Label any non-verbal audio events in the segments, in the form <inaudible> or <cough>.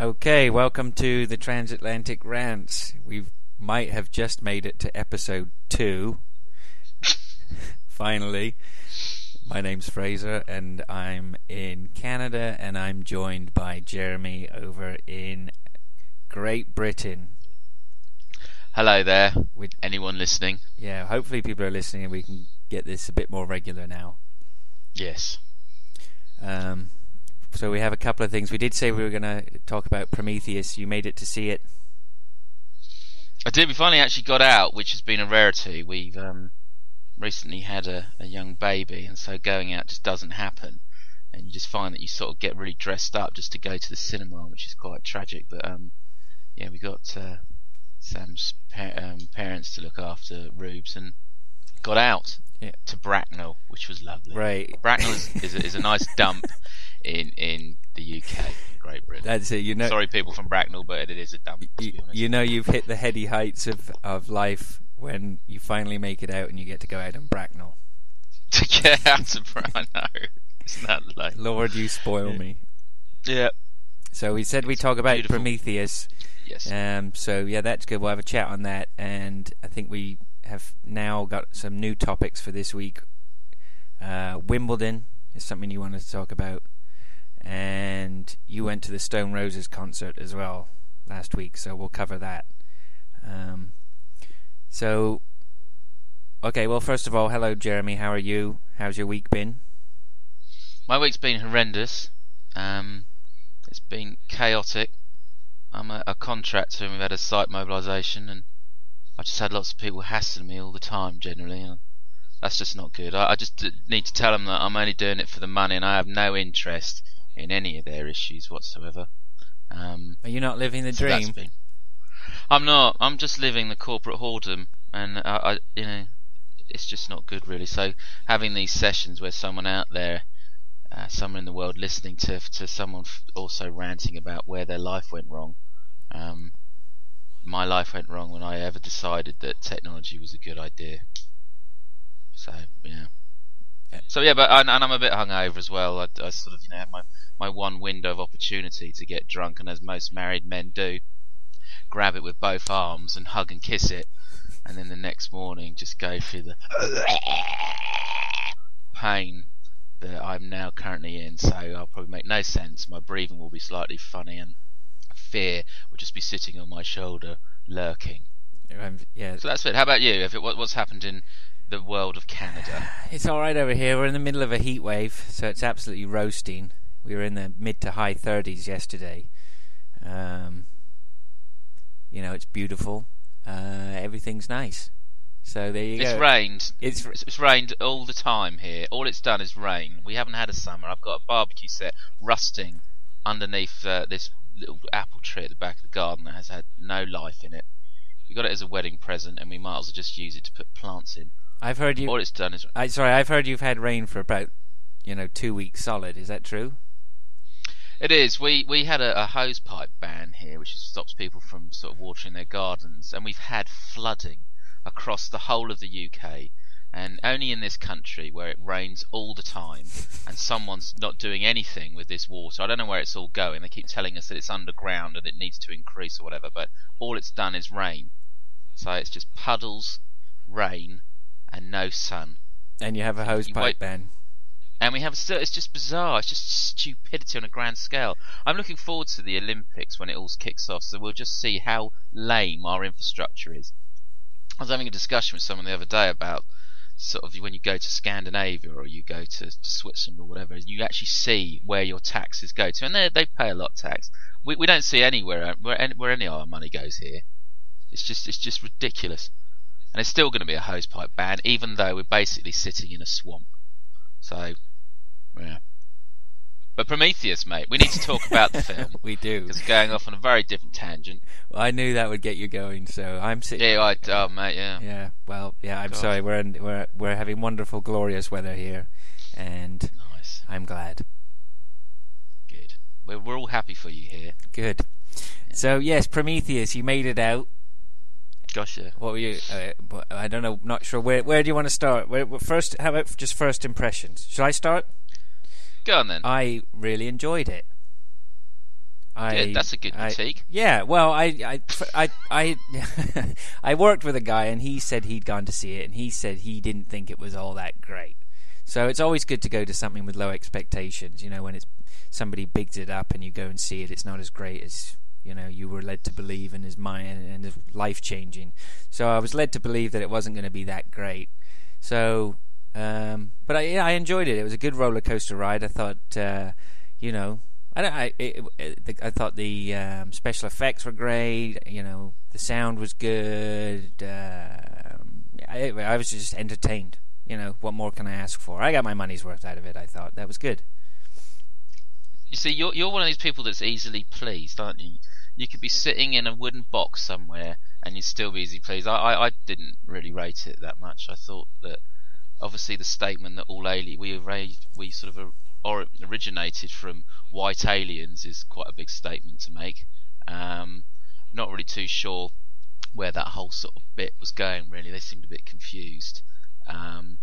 Okay, welcome to the Transatlantic Rants. We might have just made it to episode two. Finally. My name's Fraser and I'm in Canada and I'm joined by Jeremy over in Great Britain. Hello there. With, Anyone listening? yeah, hopefully people are listening and we can get this a bit more regular now. Yes. Um, so we have a couple of things. We did say we were going to talk about Prometheus. You made it to see it. I did. We finally actually got out, which has been a rarity. We've um, recently had a, a young baby, and so going out just doesn't happen. And you just find that you sort of get really dressed up just to go to the cinema, which is quite tragic. But um, yeah, we got uh, Sam's pa- um, parents to look after Rubes and got out Yeah. to Bracknell, which was lovely. Right. Bracknell is, is, a, is a nice <laughs> dump in in the UK, Great Britain. That's it. You know, Sorry, people from Bracknell, but it is a dump. To you, be honest. you know you've hit the heady heights of, of life when you finally make it out and you get to go out in Bracknell. <laughs> to get out of Bracknell. Isn't that like Lord, you spoil me. Yeah. So we said we It's talk about beautiful. Prometheus. Yes. Um, so yeah, that's good. We'll have a chat on that, and I think we have now got some new topics for this week. Uh, Wimbledon is something you wanted to talk about, and you went to the Stone Roses concert as well last week, so we'll cover that. Um, so, okay, well, first of all, hello, Jeremy. How are you? How's your week been? My week's been horrendous. Um, it's been chaotic. I'm a, a contractor and we've had a site mobilisation and I just had lots of people hassling me all the time generally and that's just not good. I, I just need to tell them that I'm only doing it for the money and I have no interest in any of their issues whatsoever. Um, Are you not living the So dream? been- I'm not. I'm just living the corporate whoredom, and I, I, you know, it's just not good, really. So having these sessions where someone out there, uh, someone in the world, listening to to someone f- also ranting about where their life went wrong. Um, my life went wrong when I ever decided that technology was a good idea. So yeah. Yeah. So yeah, but and, and I'm a bit hungover as well. I, I sort of you know have my my one window of opportunity to get drunk, and as most married men do, grab it with both arms and hug and kiss it, and then the next morning just go through the <laughs> pain that I'm now currently in. So I'll probably make no sense. My breathing will be slightly funny, and fear would just be sitting on my shoulder, lurking. Um, yeah, So that's it. How about you? If it, what, what's happened in the world of Canada? <sighs> It's all right over here. We're in the middle of a heat wave, so it's absolutely roasting. We were in the mid to high 30s yesterday. Um, you know, it's beautiful. Uh, everything's nice. So there you It's go. rained. It's It's, it's rained all the time here. All it's done is rain. We haven't had a summer. I've got a barbecue set rusting underneath uh, this little apple tree at the back of the garden that has had no life in it. We got it as a wedding present, and we might as well just use it to put plants in. I've heard you. All it's done is I sorry, I've heard you've had rain for about, you know, two weeks solid. Is that true? It is. We we had a, a hose pipe ban here, which stops people from sort of watering their gardens, and we've had flooding across the whole of the UK. And only in this country where it rains all the time, and someone's not doing anything with this water. I don't know where it's all going. They keep telling us that it's underground and it needs to increase or whatever, but all it's done is rain. So it's just puddles, rain, and no sun. And you have a hose You pipe wait- ban. And we have still, it's just bizarre. It's just stupidity on a grand scale. I'm looking forward to the Olympics when it all kicks off, so we'll just see how lame our infrastructure is. I was having a discussion with someone the other day about sort of when you go to Scandinavia or you go to, to Switzerland or whatever, you actually see where your taxes go to, and they they pay a lot of tax. We we don't see anywhere where any, where any of our money goes here. It's just it's just ridiculous, and it's still going to be a hosepipe ban, even though we're basically sitting in a swamp. So, yeah. But Prometheus, mate, we need to talk about the film <laughs> we do. It's going off on a very different tangent. I knew that would get you going, so I'm sitting. Yeah, I, oh mate, yeah. Yeah, well, yeah. I'm God. sorry. We're in, we're we're having wonderful, glorious weather here, and Nice, I'm glad. good. We're we're all happy for you here. Good. So yes, Prometheus, you made it out. Gosh, yeah. What were you? Uh, I don't know. Not sure. Where Where do you want to start? Where, where- first, how about just first impressions? Shall I start? Go on then. I really enjoyed it. I, Yeah, that's a good I- critique. yeah, well, I, I, I, I, <laughs> I worked with a guy, and he said he'd gone to see it, and he said he didn't think it was all that great. So it's always good to go to something with low expectations. You know, when it's somebody bigs it up and you go and see it, it's not as great as you know you were led to believe, and is mind and is life changing. So I was led to believe that it wasn't going to be that great. So, um, but I, I enjoyed it. It was a good roller coaster ride. I thought, uh, you know, I I, it, it, I thought the um, special effects were great. You know, the sound was good. Um, I, I was just entertained. You know, what more can I ask for? I got my money's worth out of it. I thought that was good. You see, you're you're one of these people that's easily pleased, aren't you? You could be sitting in a wooden box somewhere and you'd still be easily pleased. I, I, I didn't really rate it that much. I thought that obviously the statement that all alien we we sort of or originated from white aliens is quite a big statement to make. Um, not really too sure where that whole sort of bit was going. Really, they seemed a bit confused. Um,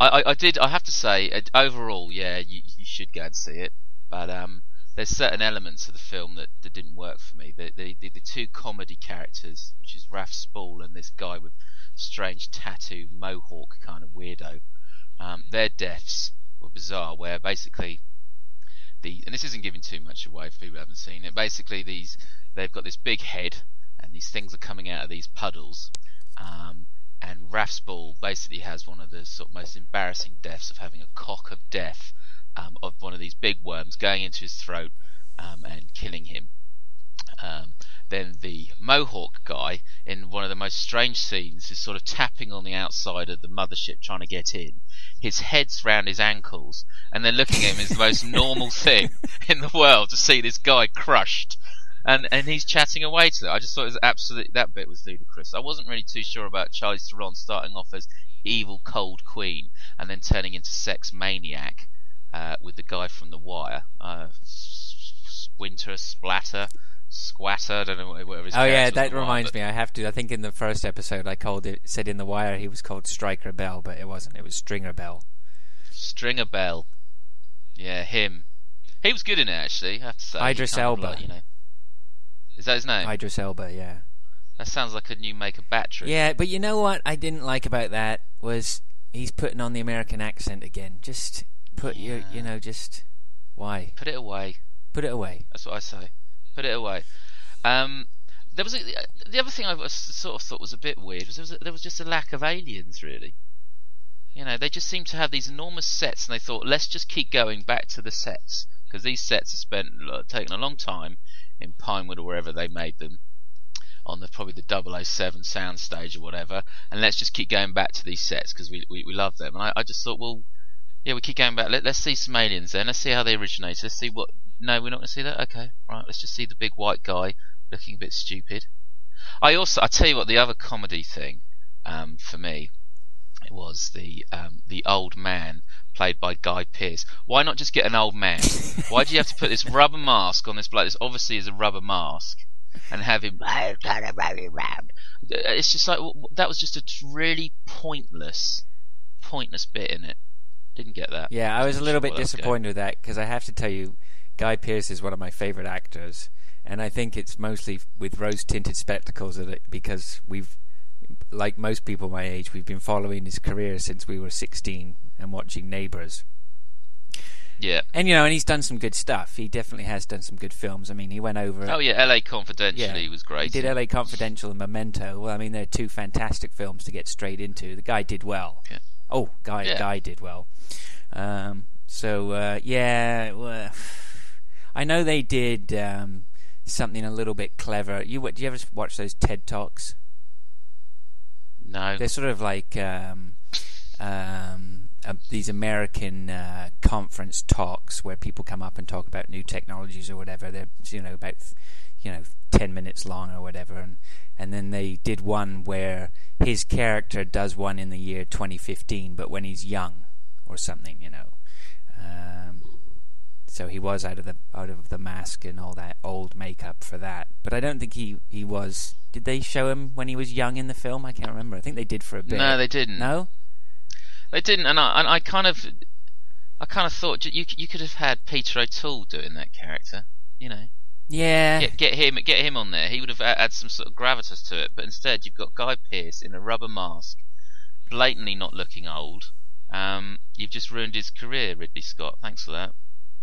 I, I, I did. I have to say, uh, overall, yeah, you, you should go and see it. But um, there's certain elements of the film that, that didn't work for me. The, the the the two comedy characters, which is Rafe Spall and this guy with strange tattoo mohawk kind of weirdo, um, their deaths were bizarre. Where basically the and this isn't giving too much away for people who haven't seen it. Basically, these they've got this big head and these things are coming out of these puddles. Um, and Rafe Spall basically has one of the sort of most embarrassing deaths of having a cock of death um, of one of these big worms going into his throat um, and killing him. Um, then the Mohawk guy, in one of the most strange scenes, is sort of tapping on the outside of the mothership trying to get in. His head's round his ankles, and then looking at him is the most <laughs> normal thing in the world to see this guy crushed. And and he's chatting away to it. I just thought it was absolutely that bit was ludicrous. I wasn't really too sure about Charlize Theron starting off as evil cold queen and then turning into sex maniac uh, with the guy from The Wire, uh, Squinter, Splatter, Squatter. I don't know whatever his Oh yeah, that in The Wire, reminds but- me. I have to. I think in the first episode I called it said in the wire he was called Striker Bell, but it wasn't. It was Stringer Bell. Stringer Bell. Yeah, him. He was good in it actually. I have to say. Idris Elba. like, you know. Is that his name? Idris Elba. Yeah. That sounds like a new make of battery. Yeah, but you know what I didn't like about that was he's putting on the American accent again. Just put your, you know, just why Put it away. put it away. That's what I say. Put it away. Um, there was a, the other thing I was, sort of thought was a bit weird was there was, there was just a lack of aliens really. You know, they just seemed to have these enormous sets, and they thought, let's just keep going back to the sets because these sets are spent taking a long time in Pinewood or wherever they made them on the probably the 007 soundstage or whatever, and let's just keep going back to these sets because we, we we love them. And I, I just thought, well, yeah, we keep going back. Let, let's see some aliens then. Let's see how they originated. Let's see what. No, we're not going to see that. Okay, right. Let's just see the big white guy looking a bit stupid. I also, I tell you what, the other comedy thing um, for me it was the um, the old man played by Guy Pearce. Why not just get an old man? <laughs> Why do you have to put this rubber mask on this bloke? This obviously is a rubber mask, and have him. <laughs> It's just like that was just a really pointless, pointless bit in it. Didn't get that. Yeah, I was a little bit what that was going. disappointed with that because I have to tell you, Guy Pearce is one of my favorite actors, and I think it's mostly with rose-tinted spectacles that it, because we've, like most people my age, we've been following his career since we were 16 and watching Neighbours. Yeah. And you know, and he's done some good stuff. He definitely has done some good films. I mean, he went over. Oh yeah, L.A. Confidential. Yeah. he was great. He did. LA Confidential and Memento. Well, I mean, they're two fantastic films to get straight into. The guy did well. Yeah. Oh, guy, Yeah. guy did well. Um, so uh, yeah, well, I know they did um, something a little bit clever. You do you ever watch those TED talks? No. They're sort of like um, um, uh, these American uh, conference talks where people come up and talk about new technologies or whatever. They're you know about you know ten minutes long or whatever, and and then they did one where his character does one in the year 2015, but when he's young or something, you know. Um, so he was out of the out of the mask and all that old makeup for that, but I don't think he he was. Did they show him when he was young in the film? I can't remember. I think they did for a bit. No, they didn't. No. They didn't, and I, and I kind of, I kind of thought you you could have had Peter O'Toole doing that character. You know, Yeah. Get, get him, get him on there. He would have had some sort of gravitas to it. But instead, you've got Guy Pearce in a rubber mask, blatantly not looking old. Um, you've just ruined his career, Ridley Scott. Thanks for that.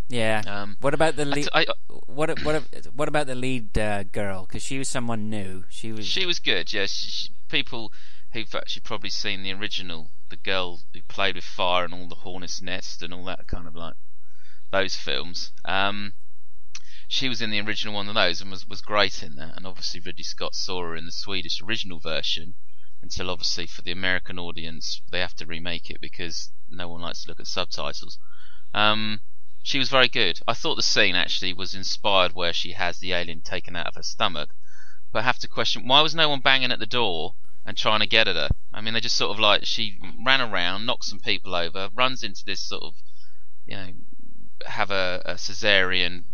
Yeah. Um, What about the lead? I- what what what about the lead uh, girl? Because she was someone new. She was. She was good, yes. She, she, people who've actually probably seen the original, the girl who played with fire and all the Hornet's Nest and all that kind of like those films. Um, she was in the original one of those and was, was great in that. And obviously Ridley Scott saw her in the Swedish original version until obviously for the American audience they have to remake it because no one likes to look at subtitles. Um, she was very good. I thought the scene actually was inspired where she has the alien taken out of her stomach but I have to question why was no one banging at the door and trying to get at her? I mean, they just sort of like she ran around, knocked some people over, runs into this sort of, you know, have a, a cesarean,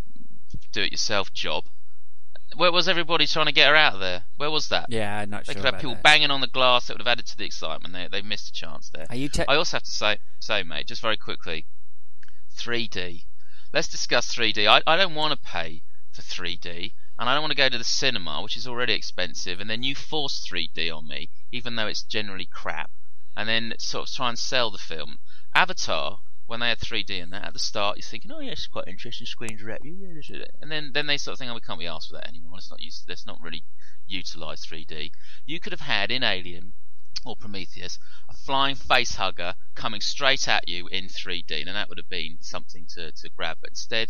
do-it-yourself job. Where was everybody trying to get her out of there? Where was that? yeah, I'm not they sure They could have people that. banging on the glass. That would have added to the excitement. They they missed a chance there. Are you? Te- I also have to say, say, mate, just very quickly, 3D. Let's discuss 3D. I, I don't want to pay for 3D, and I don't want to go to the cinema, which is already expensive, and then you force 3D on me, even though it's generally crap, and then sort of try and sell the film. Avatar, when they had 3D in that at the start, you're thinking, oh yeah, it's quite interesting, screen direct, yeah, yeah, and then then they sort of think, oh, we can't be asked for that anymore. Let's not use, not really utilize 3D. You could have had in Alien or Prometheus a flying face hugger coming straight at you in 3D, and that would have been something to, to grab. But instead,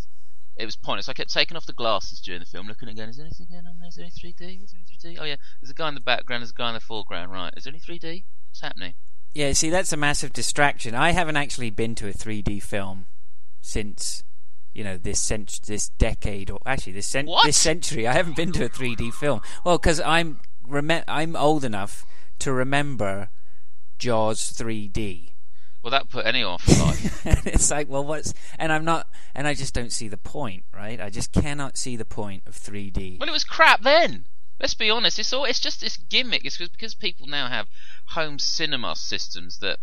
it was pointless. I kept taking off the glasses during the film, looking at going, is there anything going on there? Is there any 3D? Is there any 3D? Oh yeah, there's a guy in the background, there's a guy in the foreground, right. Is there any 3D? What's happening? Yeah. See, that's a massive distraction. I haven't actually been to a 3D film since you know this cent- this decade, or actually this cent- What? this century. I haven't been to a 3D film. Well, because I'm rem- I'm old enough to remember Jaws 3D. Well, that put anyone off life. <laughs> it's like, well, what's and I'm not, and I just don't see the point, right? I just cannot see the point of 3D. well, it was crap then. Let's be honest. It's all. It's just this gimmick. It's because- because people now have home cinema systems that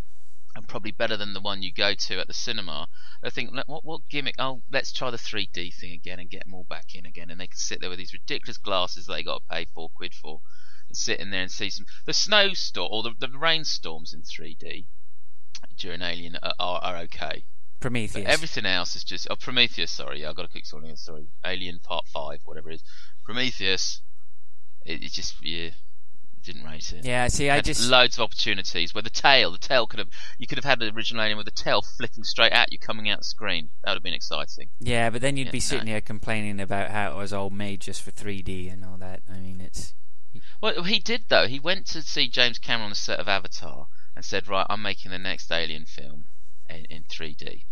are probably better than the one you go to at the cinema. They think, "Look, what what gimmick? Oh, let's try the 3D thing again and get them all back in again. And they can sit there with these ridiculous glasses they got to pay four quid for, and sit in there and see some the snowstorm or the, the rainstorms in 3D during Alien are, are, are okay. But Prometheus. everything else is just oh Prometheus. Sorry, yeah, I got to click something. else, Sorry, Alien Part Five, whatever it is. Prometheus. It, it just yeah, didn't rate it. yeah, see, I Had just loads of opportunities where the tail, the tail could have you could have had the original Alien with the tail flicking straight at you, coming out the screen. That would have been exciting. yeah, but then you'd Yeah, be sitting no. here complaining about how it was all made just for 3D and all that. I mean, it's Well, he did though. He went to see James Cameron on the set of Avatar and said, "Right, I'm making the next Alien film in, in 3D."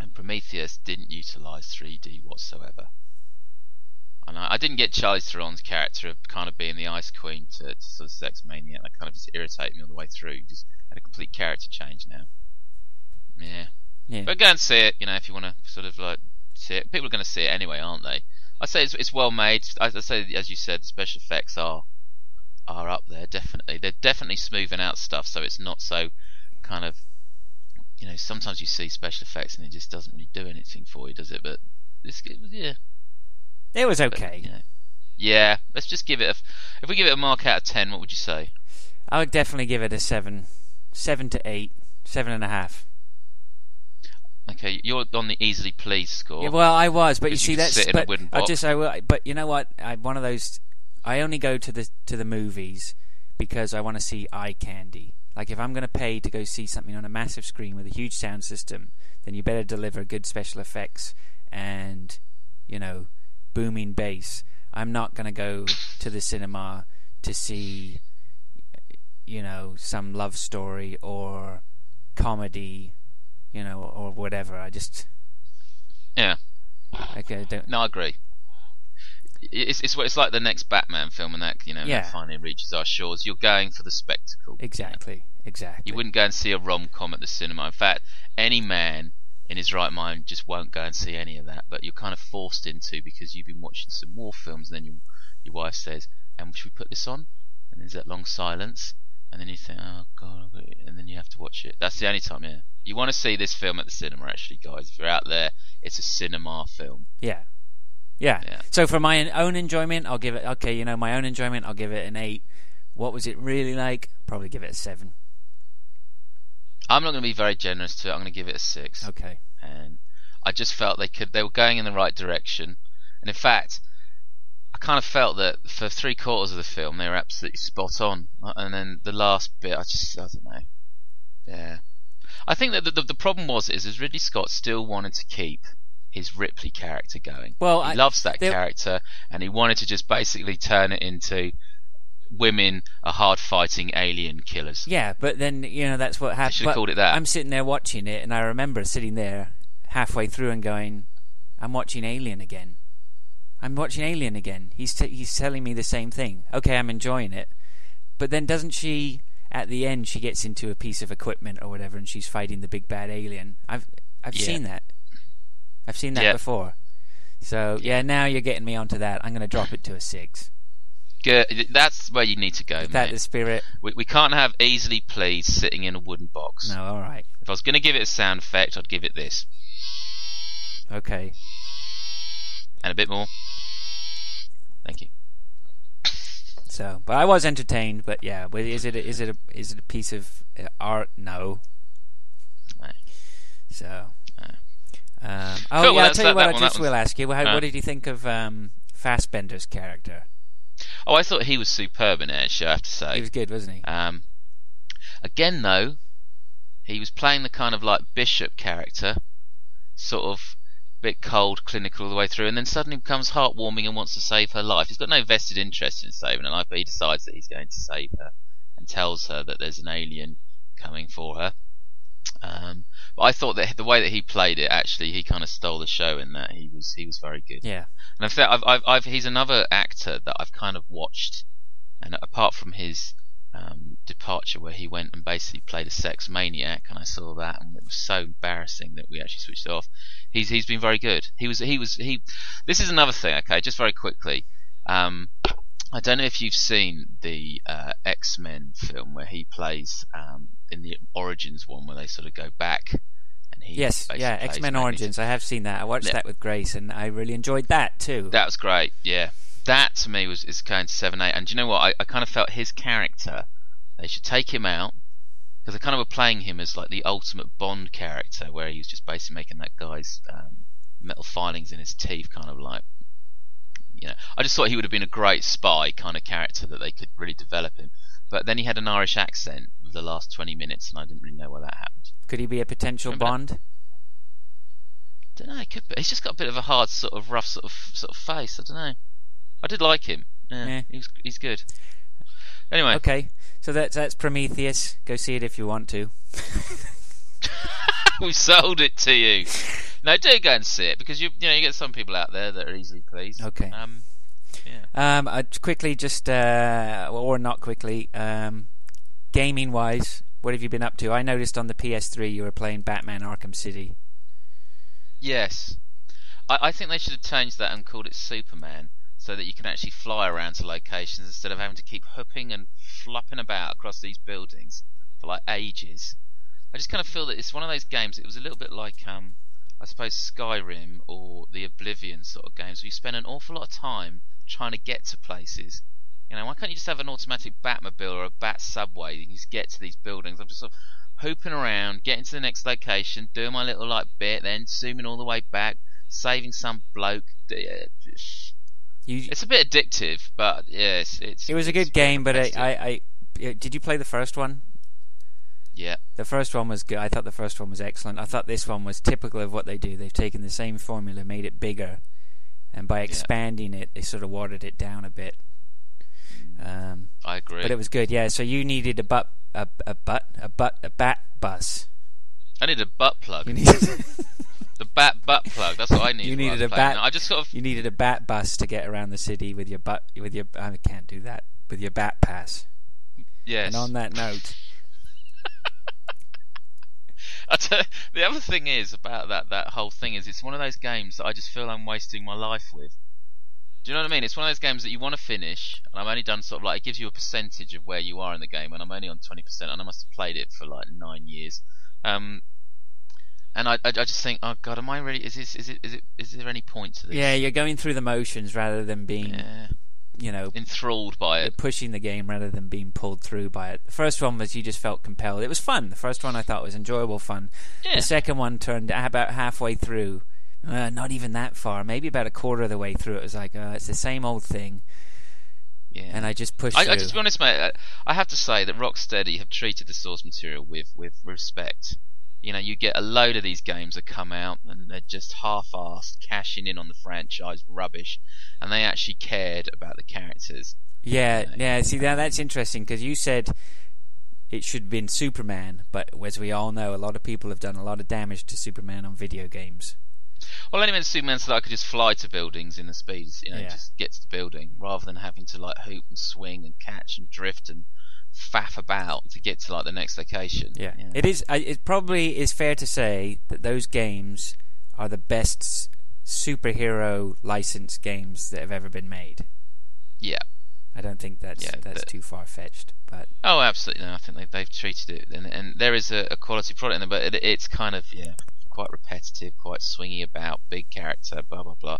And Prometheus didn't utilize 3D whatsoever. And I, I didn't get Charlize Theron's character of kind of being the Ice Queen to, to sort of sex maniac. That kind of just irritated me all the way through. Just had a complete character change now. Yeah. yeah. But go and see it, you know, if you want to sort of like see it. People are going to see it anyway, aren't they? I say it's, it's well made. I, I say, as you said, the special effects are are up there. Definitely, they're definitely smoothing out stuff, so it's not so kind of. You know, sometimes you see special effects and it just doesn't really do anything for you, does it? But this, yeah, it was but, okay. you know. yeah. Let's just give it a. If we give it a mark out of ten, what would you say? I would definitely give it a seven, seven to eight, seven and a half. Okay, you're on the easily pleased score. Yeah, well, I was, but you see, that's sit in a but I just I but you know what? I one of those. I only go to the to the movies because I want to see eye candy. Like if I'm going to pay to go see something on a massive screen with a huge sound system, then you better deliver good special effects and you know booming bass. I'm not going to go to the cinema to see you know some love story or comedy, you know, or whatever. I just Yeah. okay, don't No, I agree. It's it's it's like the next Batman film, and that you know Yeah. that finally reaches our shores. You're going for the spectacle. Exactly, exactly. You wouldn't go and see a rom com at the cinema. In fact, any man in his right mind just won't go and see any of that. But you're kind of forced into because you've been watching some war films. And then your your wife says, "And should we put this on?" And there's that long silence, and then you think, "Oh God," and then you have to watch it. That's the only time. Yeah, you want to see this film at the cinema. Actually, guys, if you're out there, it's a cinema film. Yeah, Yeah. Yeah. So for my own enjoyment, I'll give it. Okay, you know, my own enjoyment, I'll give it an eight. What was it really like? Probably give it a seven. I'm not going to be very generous to it. I'm going to give it a six. Okay. and I just felt they could they were going in the right direction. And in fact, I kind of felt that for three quarters of the film they were absolutely spot on. And then the last bit, I just I don't know. Yeah, I think that the, the, the problem was is, is Ridley Scott still wanted to keep his Ripley character going. Well, he I- loves that character, and he wanted to just basically turn it into women are hard fighting alien killers. Yeah, but then you know that's what happened. should have called it that. I'm sitting there watching it, and I remember sitting there halfway through and going, "I'm watching Alien again. I'm watching Alien again. He's t- he's telling me the same thing. Okay, I'm enjoying it, but then doesn't she? At the end, she gets into a piece of equipment or whatever, and she's fighting the big bad alien. I've I've Yeah. seen that. I've seen that Yeah. before. So yeah, now you're getting me onto that. I'm going to drop it to a six. Good. That's where you need to go, that the spirit? We, we can't have easily pleased sitting in a wooden box. No, all right, If I was going to give it a sound effect, I'd give it this. okay. And a bit more. Thank you. So, but I was entertained. But yeah, is it a, is it a, is it a piece of uh, art? No. No. So. No. Um, oh Cool, well, yeah, I'll tell you what. I just will ask you. How, what did you think of um, Fassbender's character? Oh, I thought he was superb in it, actually, I have to say. He was good, wasn't he? Um, again, though, he was playing the kind of like Bishop character, sort of bit cold, clinical all the way through, and then suddenly becomes heartwarming and wants to save her life. He's got no vested interest in saving her life, but he decides that he's going to save her and tells her that there's an alien coming for her. Um, but I thought that the way that he played it, actually, he kind of stole the show in that he was he was very good. yeah. And in fact, I've, I've, I've, he's another actor that I've kind of watched, and apart from his um, departure, where he went and basically played a sex maniac, and I saw that, and it was so embarrassing that we actually switched it off. He's he's been very good. He was he was he. This is another thing. Okay, just very quickly. Um, I don't know if you've seen the uh, X Men film where he plays um, in the Origins one, where they sort of go back. And he Yes. Yeah. X Men Origins. I have seen that. I watched Yeah. that with Grace, and I really enjoyed that too. That was great. Yeah, that to me was is going to seven eight. And do you know what? I, I kind of felt his character. They should take him out because they kind of were playing him as like the ultimate Bond character, where he was just basically making that guy's um, metal filings in his teeth, kind of like. You know, I just thought he would have been a great spy kind of character that they could really develop him. But then he had an Irish accent for the last twenty minutes, and I didn't really know why that happened. Could he be a potential Remember that? Bond? don't know. It could be. He's just got a bit of a hard, sort of rough, sort of sort of face. I don't know. I did like him. Yeah, Yeah. he was. He's good. Anyway, Okay. So that's that's Prometheus. Go see it if you want to. <laughs> we sold it to you. <laughs> No, do go and see it because you you know you get some people out there that are easily pleased. Okay. Um, yeah. Um, uh, quickly, just uh, or not quickly. Um, gaming wise, what have you been up to? I noticed on the PS3 you were playing Batman Arkham City. Yes. I, I think they should have changed that and called it Superman so that you can actually fly around to locations instead of having to keep hopping and flopping about across these buildings for like ages. I just kind of feel that it's one of those games. It was a little bit like, um, I suppose, Skyrim or the Oblivion sort of games where you spend an awful lot of time trying to get to places. You know, why can't you just have an automatic Batmobile or a Bat subway? You can just get to these buildings. I'm just sort of hooping around, getting to the next location, doing my little like bit, then zooming all the way back, saving some bloke. Uh, You, It's a bit addictive, but yeah, it's, it's it was a good game, but I. I, I, uh, did you play the first one? Yeah, The first one was good. I thought the first one was excellent. I thought this one was typical of what they do. They've taken the same formula, made it bigger, and by expanding it, they sort of watered it down a bit. Um, I agree. but it was good, yeah. So you needed a butt, a, a butt, a butt, a bat bus. I need a butt plug. <laughs> <laughs> The bat butt plug. That's what I need. You needed a bat- I just sort of you needed a bat bus to get around the city with your butt, with your. I can't do that with your bat pass. yes. And on that note, <laughs> The other thing is about that that whole thing is it's one of those games that I just feel I'm wasting my life with. Do you know what I mean? It's one of those games that you want to finish, and I've only done sort of like it gives you a percentage of where you are in the game, and I'm only on twenty percent, and I must have played it for like nine years. Um, and I, I, I just think, oh god, am I really? Is this? Is it? Is it? Is there any point to this? Yeah, you're going through the motions rather than being, Yeah. You know, enthralled by it. pushing the game rather than being pulled through by it. The first one was you just felt compelled. It was fun. The first one I thought was enjoyable fun. Yeah. The second one turned about halfway through, uh, not even that far, maybe about a quarter of the way through. It was like, uh, it's the same old thing, Yeah. and I just pushed I, through. I just to be honest, mate. I, I have to say that Rocksteady have treated the source material with with respect. You know, you get a load of these games that come out and they're just half-assed, cashing in on the franchise rubbish, and they actually cared about the characters. Yeah, know. yeah. See, that that's interesting because you said it should have been Superman, but as we all know, a lot of people have done a lot of damage to Superman on video games. Well, anyway, Superman so that I could just fly to buildings in the speeds, you know, Yeah. just get to the building rather than having to like hoop and swing and catch and drift and faff about to get to like the next location. Yeah, know. it is. It probably is fair to say that those games are the best superhero licensed games that have ever been made. Yeah. I don't think that's Yeah, that's the- too far fetched, but Oh, absolutely. No, I think they, they've treated it, and, and there is a, a quality product in there, but it, it's kind of yeah, quite repetitive, quite swingy about, big character, blah blah blah.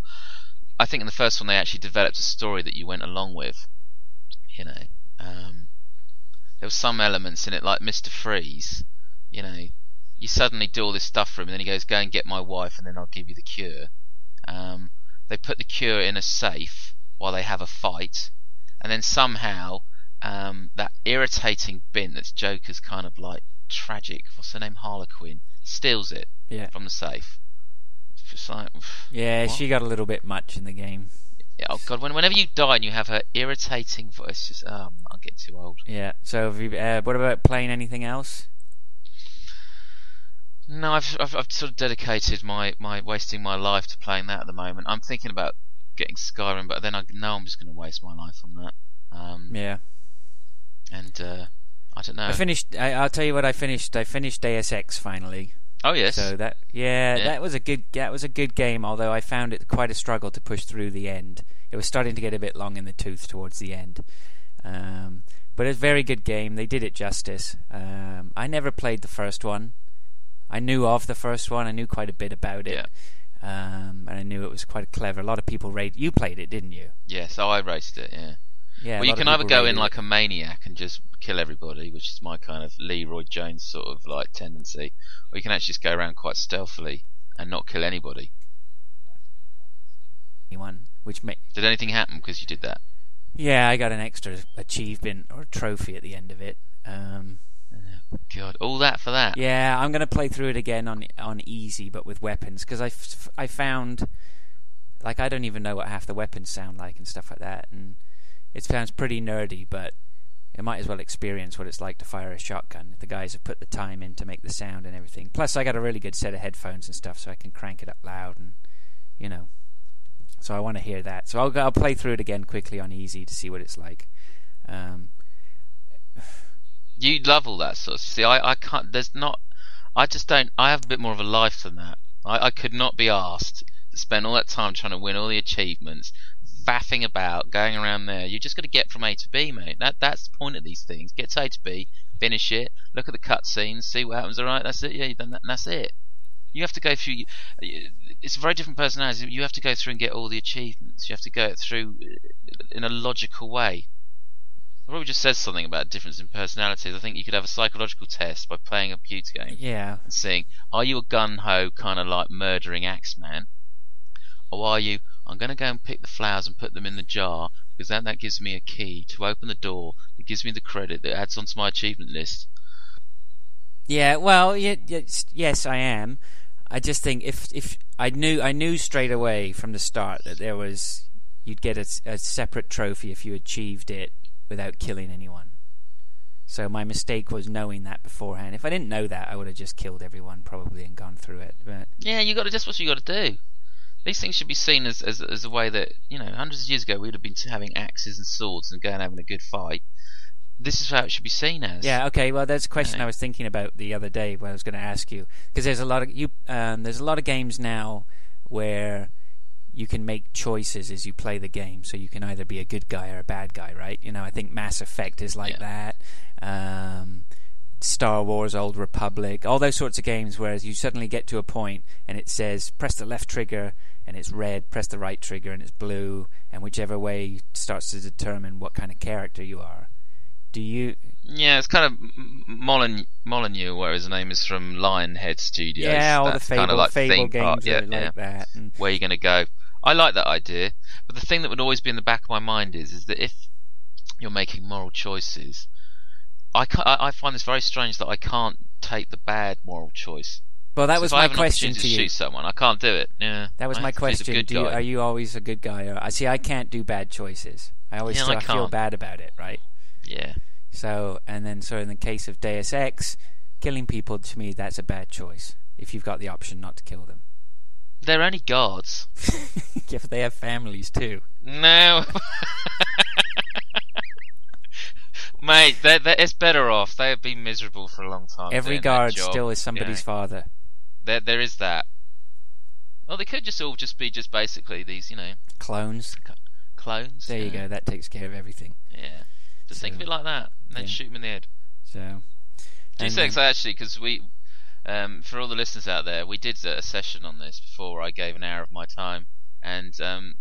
I think in the first one they actually developed a story that you went along with. You know, um, there were some elements in it, like Mister Freeze. You know, you suddenly do all this stuff for him, and then he goes, "Go and get my wife, and then I'll give you the cure." Um, they put the cure in a safe while they have a fight, and then somehow um, that irritating bin that's Joker's kind of like tragic. What's her name? Harley Quinn steals it yeah, from the safe. Just like, yeah, What? she got a little bit much in the game. oh god, when, whenever you die and you have her irritating voice, just um, I'm too old. Yeah. So, have you, uh, what about playing anything else? No, I've, I've I've sort of dedicated my my wasting my life to playing that at the moment. I'm thinking about getting Skyrim, but then I know I'm just going to waste my life on that. Um, Yeah, and uh, I don't know. I finished. I, I'll tell you what I finished. I finished Deus Ex finally. oh yes, So that yeah, Yeah. that was a good that was a good game. Although I found it quite a struggle to push through the end. It was starting to get a bit long in the tooth towards the end. Um, but it's a very good game. They did it justice. Um, I never played the first one. I knew of the first one. I knew quite a bit about it. Yeah. Um, and I knew it was quite clever. A lot of people rate. You played it, didn't you? yes. Oh, I raced it. Yeah. Yeah. well, you can either go in it. like a maniac and just kill everybody, which is my kind of Leroy Jones sort of like tendency, or you can actually just go around quite stealthily and not kill anybody. one, which ma- Did anything happen because you did that? Yeah, I got an extra achievement or trophy at the end of it. Um, God, all that for that? Yeah, I'm gonna play through it again on on easy, but with weapons, because I, f- I found like I don't even know what half the weapons sound like and stuff like that, and it sounds pretty nerdy, but I might as well experience what it's like to fire a shotgun. The guys have put the time in to make the sound and everything. Plus, I got a really good set of headphones and stuff, so I can crank it up loud and you know. So I want to hear that. So I'll I'll play through it again quickly on easy to see what it's like. Um, You love all that sort of. See, I, I can't. There's not. I just don't. I have a bit more of a life than that. I, I could not be asked to spend all that time trying to win all the achievements, faffing about, going around there. You just got to get from A to B, mate. That that's the point of these things. Get to A to B, finish it, look at the cutscenes, see what happens. All right, that's it. Yeah, done that, that's it. You have to go through. It's a very different personality. You have to go through and get all the achievements. You have to go through uh, in a logical way. It probably just says something about difference in personalities. I think you could have a psychological test by playing a computer game yeah, and seeing, are you a gun ho kind of like murdering axe man? Or are you, I'm going to go and pick the flowers and put them in the jar because then that gives me a key to open the door that gives me the credit that adds onto my achievement list. Yeah, well, yes, I am. I just think if if I knew I knew straight away from the start that there was you'd get a separate trophy if you achieved it without killing anyone. So my mistake was knowing that beforehand. If I didn't know that, I would have just killed everyone probably and gone through it. But Yeah, you got to, just what you got to do. These things should be seen as, as as a way that you know, hundreds of years ago we would have been having axes and swords and going and having a good fight. This is how it should be seen as. yeah, okay. Well, that's a question Yeah. I was thinking about the other day. when I was going to ask you because there's a lot of you. Um, there's a lot of games now where you can make choices as you play the game. So you can either be a good guy or a bad guy, right? You know, I think Mass Effect is like that. Um, Star Wars Old Republic, all those sorts of games, whereas you suddenly get to a point and it says press the left trigger and it's red, press the right trigger and it's blue, and whichever way starts to determine what kind of character you are. Do you? Yeah, it's kind of Molyn- Molyneux, where his name is from Lionhead Studios. Yeah, all the Fable, kind of like Fable theme games park. Yeah, like yeah. that. And Where you're going to go. I like that idea, but the thing that would always be in the back of my mind is, is that if you're making moral choices, I, I find this very strange that I can't take the bad moral choice. well, that So was my question opportunity to you. shoot someone, I can't do it. Yeah, That was I my have to be the question. Do you, are you always a good guy? I see. I can't do bad choices. I always Yeah, I feel bad about it, right? Yeah. So, and then so in the case of Deus Ex, killing people to me that's a bad choice. If you've got the option not to kill them, They're only guards. <laughs> yeah, but they have families too. No. Mate, they're, they're, it's better off. They have been miserable for a long time. Every guard still is somebody's Yeah. father. There, there is that. Well, they could just all just be just basically these, you know, Clones. clones. There you go. That takes care of everything. Yeah. Just think So, of it like that, and then yeah. shoot them in the head. So. and G6 then- actually, because we, um, for all the listeners out there, we did a session on this before I gave an hour of my time, and um,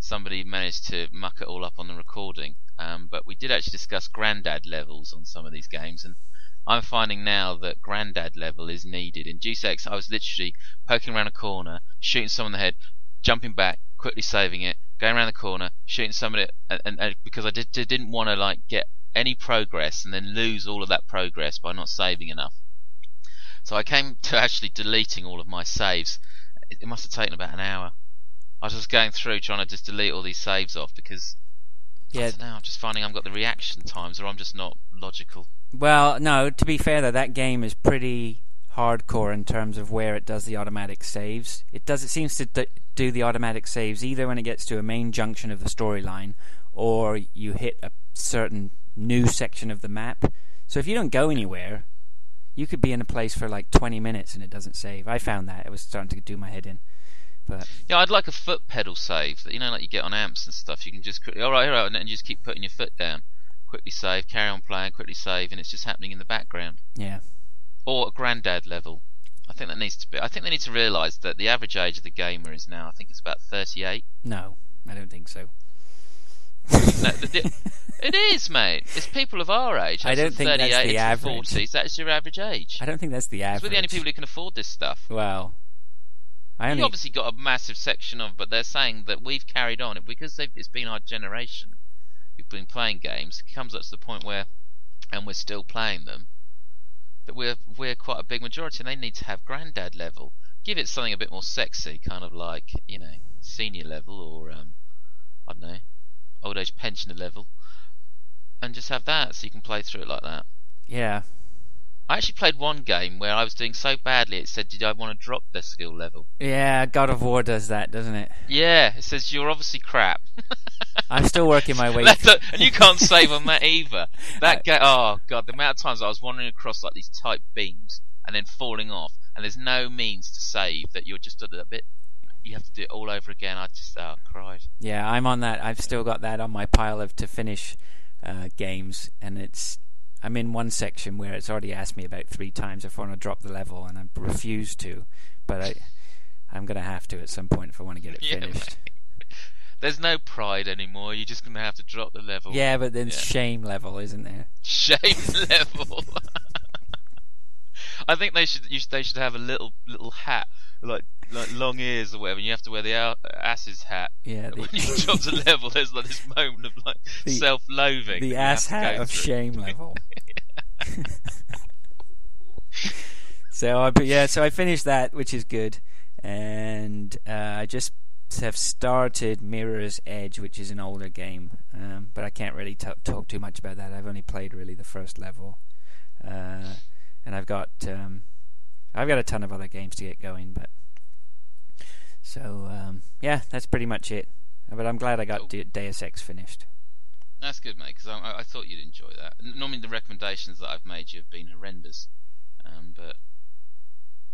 somebody managed to muck it all up on the recording. Um, but we did actually discuss granddad levels on some of these games, and I'm finding now that granddad level is needed. In G6, I was literally poking around a corner, shooting someone in the head, jumping back, quickly saving it, going around the corner, shooting somebody, and, and, and because I did, didn't want to like get any progress and then lose all of that progress by not saving enough. So I came to actually deleting all of my saves. It, it must have taken about an hour. I was just going through trying to just delete all these saves off because Yeah. don't I'm just finding I've got the reaction times or I'm just not logical. Well, no. To be fair, though, that game is pretty hardcore in terms of where it does the automatic saves. It does. It seems to d- do the automatic saves either when it gets to a main junction of the storyline, or you hit a certain new section of the map. So if you don't go anywhere, you could be in a place for like 20 minutes and it doesn't save. I found that it was starting to do my head in. But Yeah, I'd like a foot pedal save that you know, like you get on amps and stuff. You can just quickly, all right, all right, and then just keep putting your foot down, quickly save, carry on playing, quickly save, and it's just happening in the background. yeah, Or at granddad level. I think that needs to be. I think they need to realise that the average age of the gamer is now. I think it's about 38. no, I don't think so. No, the, the, <laughs> it is, mate. It's people of our age. I don't think that's the average. 40s. That's your average age. I don't think that's the average. We're the only people who can afford this stuff. Well, I You only obviously got a massive section of, but they're saying that we've carried on because they've, it's been our generation. We've been playing games. It comes up to the point where, and we're still playing them. That we're we're quite a big majority, and they need to have granddad level. Give it something a bit more sexy, kind of like you know senior level or um, I don't know, old age pensioner level, and just have that so you can play through it like that. yeah. I actually played one game where I was doing so badly it said, "Did I want to drop the skill level?" Yeah, God of War does that, doesn't it? Yeah, it says you're obviously crap. <laughs> I'm still working my <laughs> way. A- and you can't save on that either. That <laughs> ga- oh god, the amount of times I was wandering across like these tight beams and then falling off, and there's no means to save that you're just a bit. You have to do it all over again. I just oh, cried. Yeah, I'm on that. I've still got that on my pile of to finish uh, games, and it's. I'm in one section where it's already asked me about three times if I want to drop the level, and I've refused to. But I, I'm gonna have to at some point if I want to get it <laughs> Yeah, finished. There's no pride anymore. You're just gonna have to drop the level. Yeah, but then Yeah. shame level, isn't there? Shame <laughs> level. <laughs> I think they should, you they should have a little little hat like like long ears or whatever. And you have to wear the ass's hat. Yeah, the, when you drop to <laughs> level, there's like this moment of like The- self-loathing. the ass hat of through. shame level. so I, but yeah, so I finished that, which is good, and uh, I just have started Mirror's Edge, which is an older game, um, but I can't really t- talk too much about that. I've only played really the first level, uh, and I've got um, I've got a ton of other games to get going, but so um, yeah, that's pretty much it. But I'm glad I got. De- Deus Ex finished. That's good, mate. Because I, I- thought you'd enjoy that. Normally, the recommendations that I've made you have been horrendous, um, but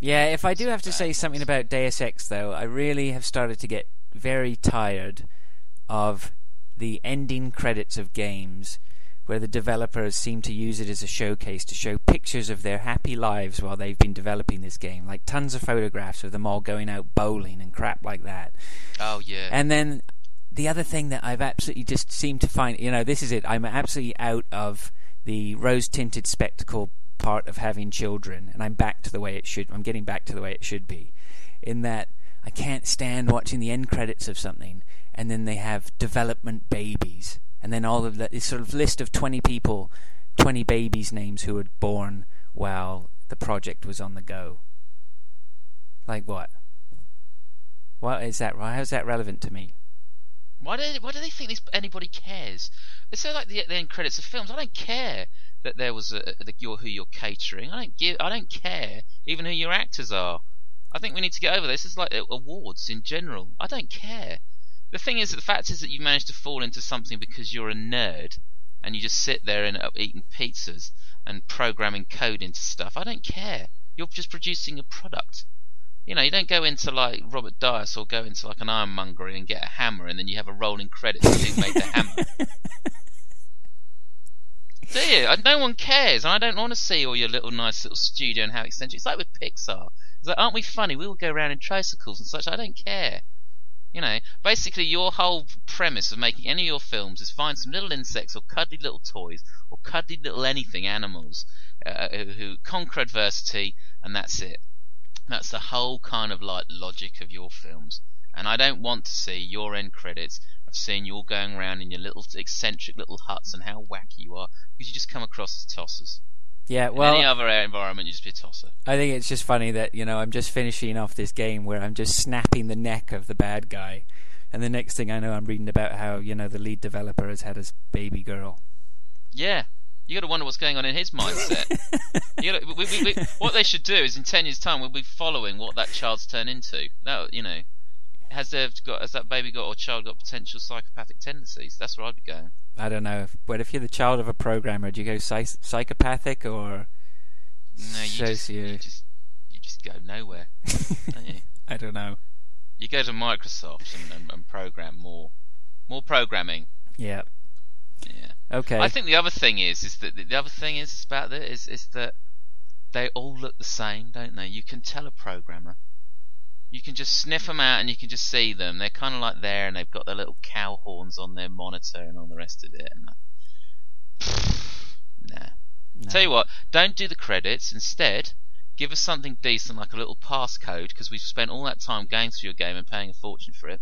Yeah, if I do have to say something about Deus Ex, though, I really have started to get very tired of the ending credits of games where the developers seem to use it as a showcase to show pictures of their happy lives while they've been developing this game, like tons of photographs of them all going out bowling and crap like that. Oh yeah. And then the other thing that I've absolutely just seemed to find, you know, this is it. I'm absolutely out of the rose-tinted spectacle part of having children, and I'm back to the way it should. I'm getting back to the way it should be, in that I can't stand watching the end credits of something, and then they have development babies, and then all of that this sort of list of 20 people, 20 babies' names who were born while the project was on the go. Like what? What is that? How is that relevant to me? Why do they, why do they think anybody cares? It's so like the, the end credits of films. I don't care that there was a, the, your, who you're catering. I don't give. I don't care even who your actors are. I think we need to get over this. It's like awards in general. I don't care. The thing is, the fact is that you managed to fall into something because you're a nerd, and you just sit there and uh, eating pizzas and programming code into stuff. I don't care. You're just producing a product. You know, you don't go into like Robert Dyas or go into like an ironmongery and get a hammer, and then you have a rolling credits of who made the hammer. <laughs> Do? No one cares, and I don't want to see all your little nice little studio and how eccentric. It's like with Pixar. It's like, aren't we funny? We all go around in tricycles and such. I don't care. You know, basically, your whole premise of making any of your films is find some little insects or cuddly little toys or cuddly little anything animals uh, who, who conquer adversity, and that's it. That's the whole kind of like logic of your films. And I don't want to see your end credits of seen you all going around in your little eccentric little huts and how wacky you are because you just come across as tossers. Yeah, well, in any other environment, you just be a tosser. I think it's just funny that you know I'm just finishing off this game where I'm just snapping the neck of the bad guy, and the next thing I know, I'm reading about how you know the lead developer has had his baby girl. Yeah, you got to wonder what's going on in his mindset. <laughs> you gotta, we, we, we, what they should do is in ten years' time we'll be following what that child's turned into. That you know, has there got has that baby got or child got potential psychopathic tendencies? That's where I'd be going. I don't know, but if you're the child of a programmer, do you go psych- psychopathic or no? You just, you just you just go nowhere, don't you? <laughs> I don't know. You go to Microsoft and, and, and program more, more programming. Yeah. Yeah. Okay. I think the other thing is, is that the other thing is about that is is that they all look the same, don't they? You can tell a programmer. You can just sniff them out and you can just see them. They're kind of like there, and they've got their little cow horns on their monitor and all the rest of it. And nah. No. Tell you what, don't do the credits. Instead, give us something decent like a little passcode because we've spent all that time going through your game and paying a fortune for it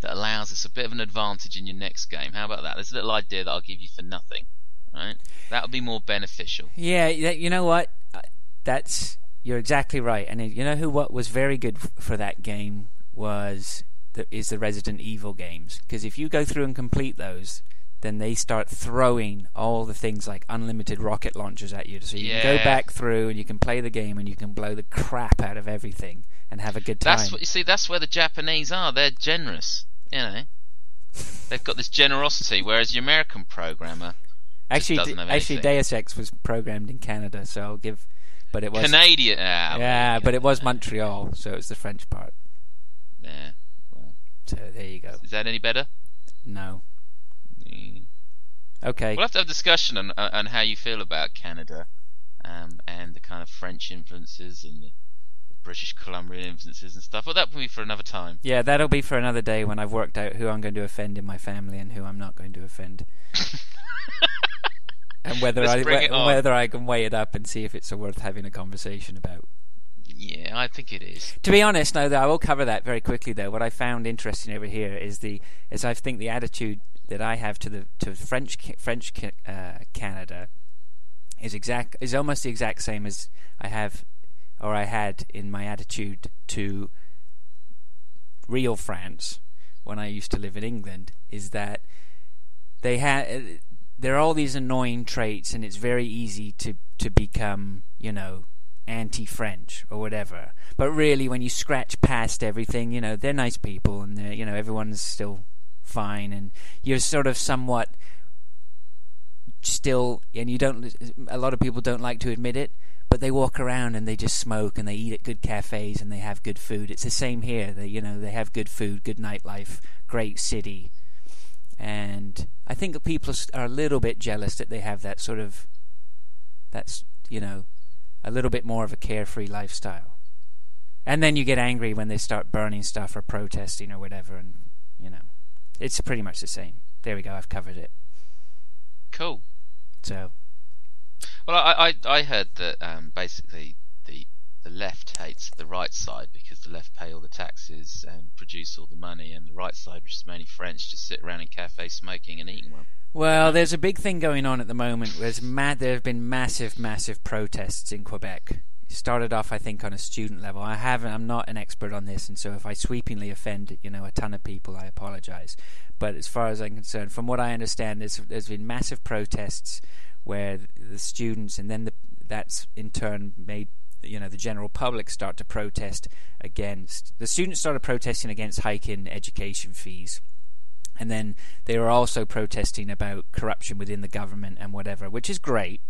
that allows us a bit of an advantage in your next game. How about that? There's a little idea that I'll give you for nothing. Right? That would be more beneficial. Yeah, you know what? Uh, that's you're exactly right. And you know who what was very good for that game was the, is the Resident Evil games because if you go through and complete those, then they start throwing all the things like unlimited rocket launchers at you. So you yeah. can go back through and you can play the game and you can blow the crap out of everything and have a good time. That's what you see. That's where the Japanese are. They're generous. You know, they've got this generosity, whereas the American programmer actually, actually, Deus Ex was programmed in Canada, so I'll give. But it was Canadian. Ah, yeah, but it was Montreal, so it was the French part. Yeah. Well, so there you go. Is that any better? No. Mm. Okay. We'll have to have a discussion on on how you feel about Canada, um, and the kind of French influences and the British Columbian influences and stuff. Well, that will be for another time. Yeah, that'll be for another day when I've worked out who I'm going to offend in my family and who I'm not going to offend. <laughs> and whether I whether I can weigh it up and see if it's worth having a conversation about. Yeah, I think it is. To be honest, no, though, I will cover that very quickly. Though, what I found interesting over here is the is I think the attitude that I have to the to French French uh, Canada is exact is almost the exact same as I have or I had in my attitude to real France when I used to live in England is that they had there are all these annoying traits and it's very easy to to become you know anti-French or whatever but really when you scratch past everything you know they're nice people and they're you know everyone's still fine and you're sort of somewhat still and you don't a lot of people don't like to admit it but they walk around and they just smoke and they eat at good cafes and they have good food. It's the same here. They you know they have good food, good nightlife, great city, and I think that people are a little bit jealous that they have that sort of that's you know a little bit more of a carefree lifestyle. And then you get angry when they start burning stuff or protesting or whatever, and you know, it's pretty much the same. There we go. I've covered it. Cool. So, well, I I, I heard that um, basically the the left hates the right side because the left pay all the taxes and produce all the money, and the right side, which is mainly French, just sit around in cafes smoking and eating well. Well, there's a big thing going on at the moment. There's mad. There have been massive, massive protests in Quebec. It started off, I think, on a student level. I haven't. I'm not an expert on this, and so if I sweepingly offend, you know, a ton of people, I apologize. But as far as I'm concerned, from what I understand, there's there's been massive protests where the students, and then the, that's in turn made you know the general public start to protest against the students started protesting against hiking education fees and then they were also protesting about corruption within the government and whatever, which is great,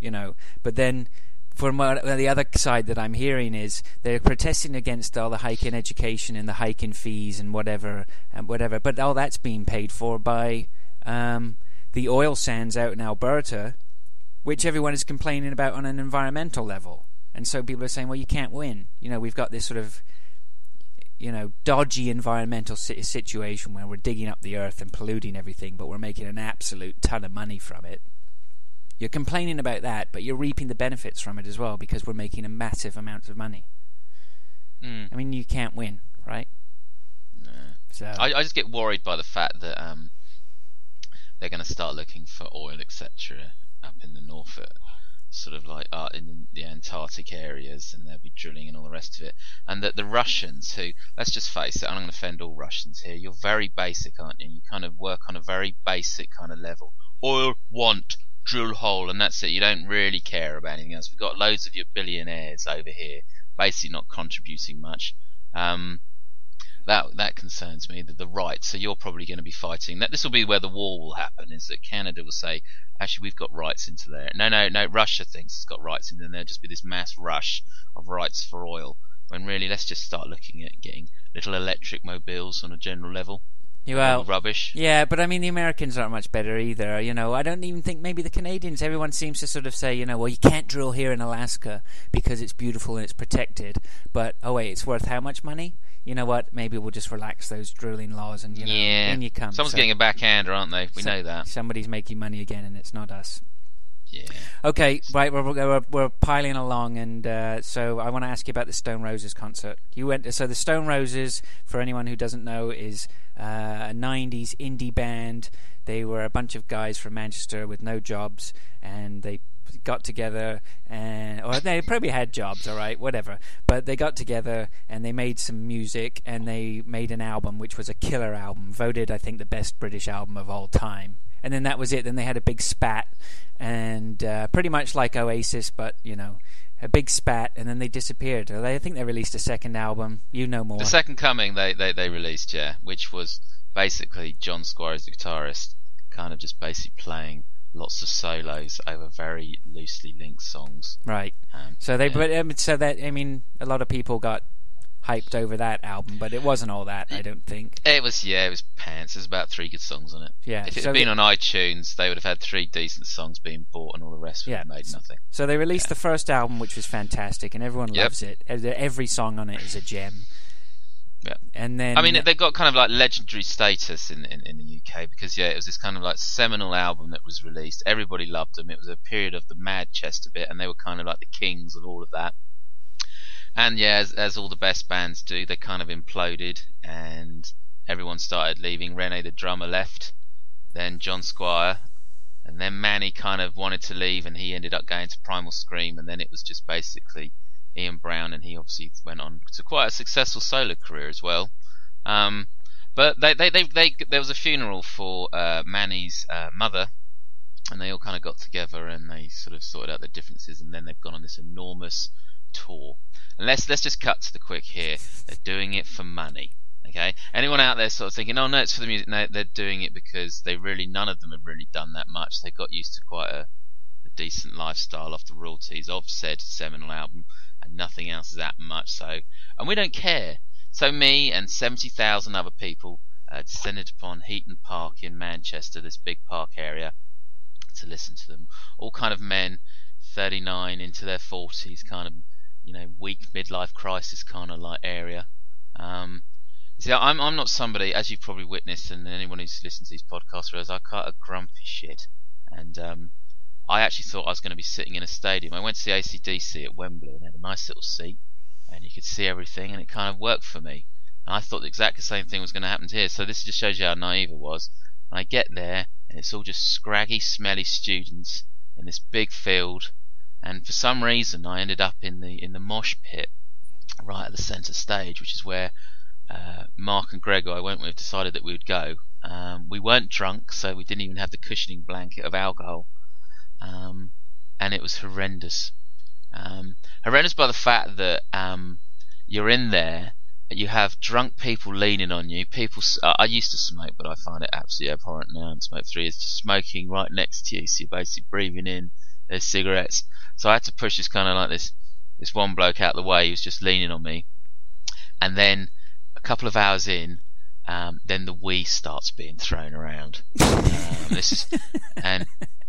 you know. But then, from the other side that I'm hearing is they're protesting against all the hike in education and the hike in fees and whatever and whatever. But all that's being paid for by um, the oil sands out in Alberta, which everyone is complaining about on an environmental level. And so people are saying, well, you can't win. You know, we've got this sort of you know, dodgy environmental situation where we're digging up the earth and polluting everything, but we're making an absolute ton of money from it. You're complaining about that, but you're reaping the benefits from it as well because we're making a massive amount of money. Mm. I mean, you can't win, right? No. So I, I just get worried by the fact that um, they're going to start looking for oil, etc., up in the north sort of like uh, in the Antarctic areas, and they'll be drilling and all the rest of it. And that the Russians, who let's just face it, I'm going to offend all Russians here. You're very basic, aren't you? You kind of work on a very basic kind of level. Oil, want, drill hole, and that's it. You don't really care about anything else. We've got loads of your billionaires over here, basically not contributing much. Um, that that concerns me. The, the right. So you're probably going to be fighting. That this will be where the war will happen. Is that Canada will say, actually, we've got rights into there. No, no, no. Russia thinks it's got rights, and then there'll just be this mass rush of rights for oil. When really, let's just start looking at getting little electric mobiles on a general level. Well, rubbish. Yeah, but I mean, the Americans aren't much better either. You know, I don't even think maybe the Canadians. Everyone seems to sort of say, you know, well, you can't drill here in Alaska because it's beautiful and it's protected. But oh wait, it's worth how much money? You know what? Maybe we'll just relax those drilling laws and you know, yeah. in you come. Someone's So- getting a backhander, aren't they? We so- know that. Somebody's making money again, and it's not us. Yeah. Okay, right, we're, we're, we're piling along, and uh, so I want to ask you about the Stone Roses concert. You went so the Stone Roses, for anyone who doesn't know, is uh, a '90s indie band. They were a bunch of guys from Manchester with no jobs, and they got together and or they probably had jobs all right whatever. But they got together and they made some music and they made an album which was a killer album voted i think the best british album of all time. And then that was it. Then they had a big spat and uh, pretty much like oasis but you know a big spat and then they disappeared they, i think they released a second album you know more The second coming they, they, they released, yeah, which was basically John Squires, the guitarist, kind of just basically playing lots of solos over very loosely linked songs. right Um, so they yeah. but um, so that i mean a lot of people got hyped over that album but it wasn't all that i don't think It was yeah, it was pants. There's about three good songs on it. yeah If it so had been on iTunes, they would have had three decent songs being bought, and all the rest would have Yeah. made nothing. So they released Yeah. the first album, which was fantastic, and everyone Yep. loves it. Every song on it is a gem. Yeah. And then I mean, they've got kind of like legendary status in, in, in the UK because yeah, it was this kind of like seminal album that was released. Everybody loved them. It was a period of the Madchester bit, and they were kind of like the kings of all of that. And yeah, as, as all the best bands do, they kind of imploded, and everyone started leaving. Reni, the drummer, left. Then John Squire, and then Mani kind of wanted to leave, and he ended up going to Primal Scream, and then it was just basically Ian Brown, and he obviously went on to quite a successful solo career as well. Um, but they, they, they, they, there was a funeral for uh, Mani's uh, mother, and they all kind of got together and they sort of sorted out their differences, and then they've gone on this enormous And let's let's just cut to the quick here. They're doing it for money. Okay. Anyone out there sort of thinking, oh no, it's for the music? No, they're doing it because they really none of them have really done that much. They got used to quite a, a decent lifestyle off the royalties of said seminal album, and nothing else that much. So, and we don't care. So me and seventy thousand other people uh, descended upon Heaton Park in Manchester, this big park area, to listen to them. All kind of men, 39 into their 40s, kind of, you know, weak midlife crisis kind of like area. Um, see, I'm I'm not somebody, as you've probably witnessed, and anyone who's listened to these podcasts knows, I quite a grumpy shit, and um, I actually thought I was going to be sitting in a stadium. I went to see AC/DC at Wembley and had a nice little seat, and you could see everything, and it kind of worked for me. And I thought the exact same thing was going to happen here. So this just shows you how naive it was. And I get there, and it's all just scraggy, smelly students in this big field. And for some reason, I ended up in the in the mosh pit, right at the centre stage, which is where uh, Mark and Greg, I went with, decided that we would go. Um, we weren't drunk, so we didn't even have the cushioning blanket of alcohol, um, and it was horrendous. Um, horrendous by the fact that um, you're in there you have drunk people leaning on you. People, uh, I used to smoke, but I find it absolutely abhorrent now. And smoke three is just smoking right next to you, so you're basically breathing in their cigarettes. So I had to push this kind of like this, this one bloke out of the way. He was just leaning on me, and then a couple of hours in, um, then the wee starts being thrown around. Um, this is, and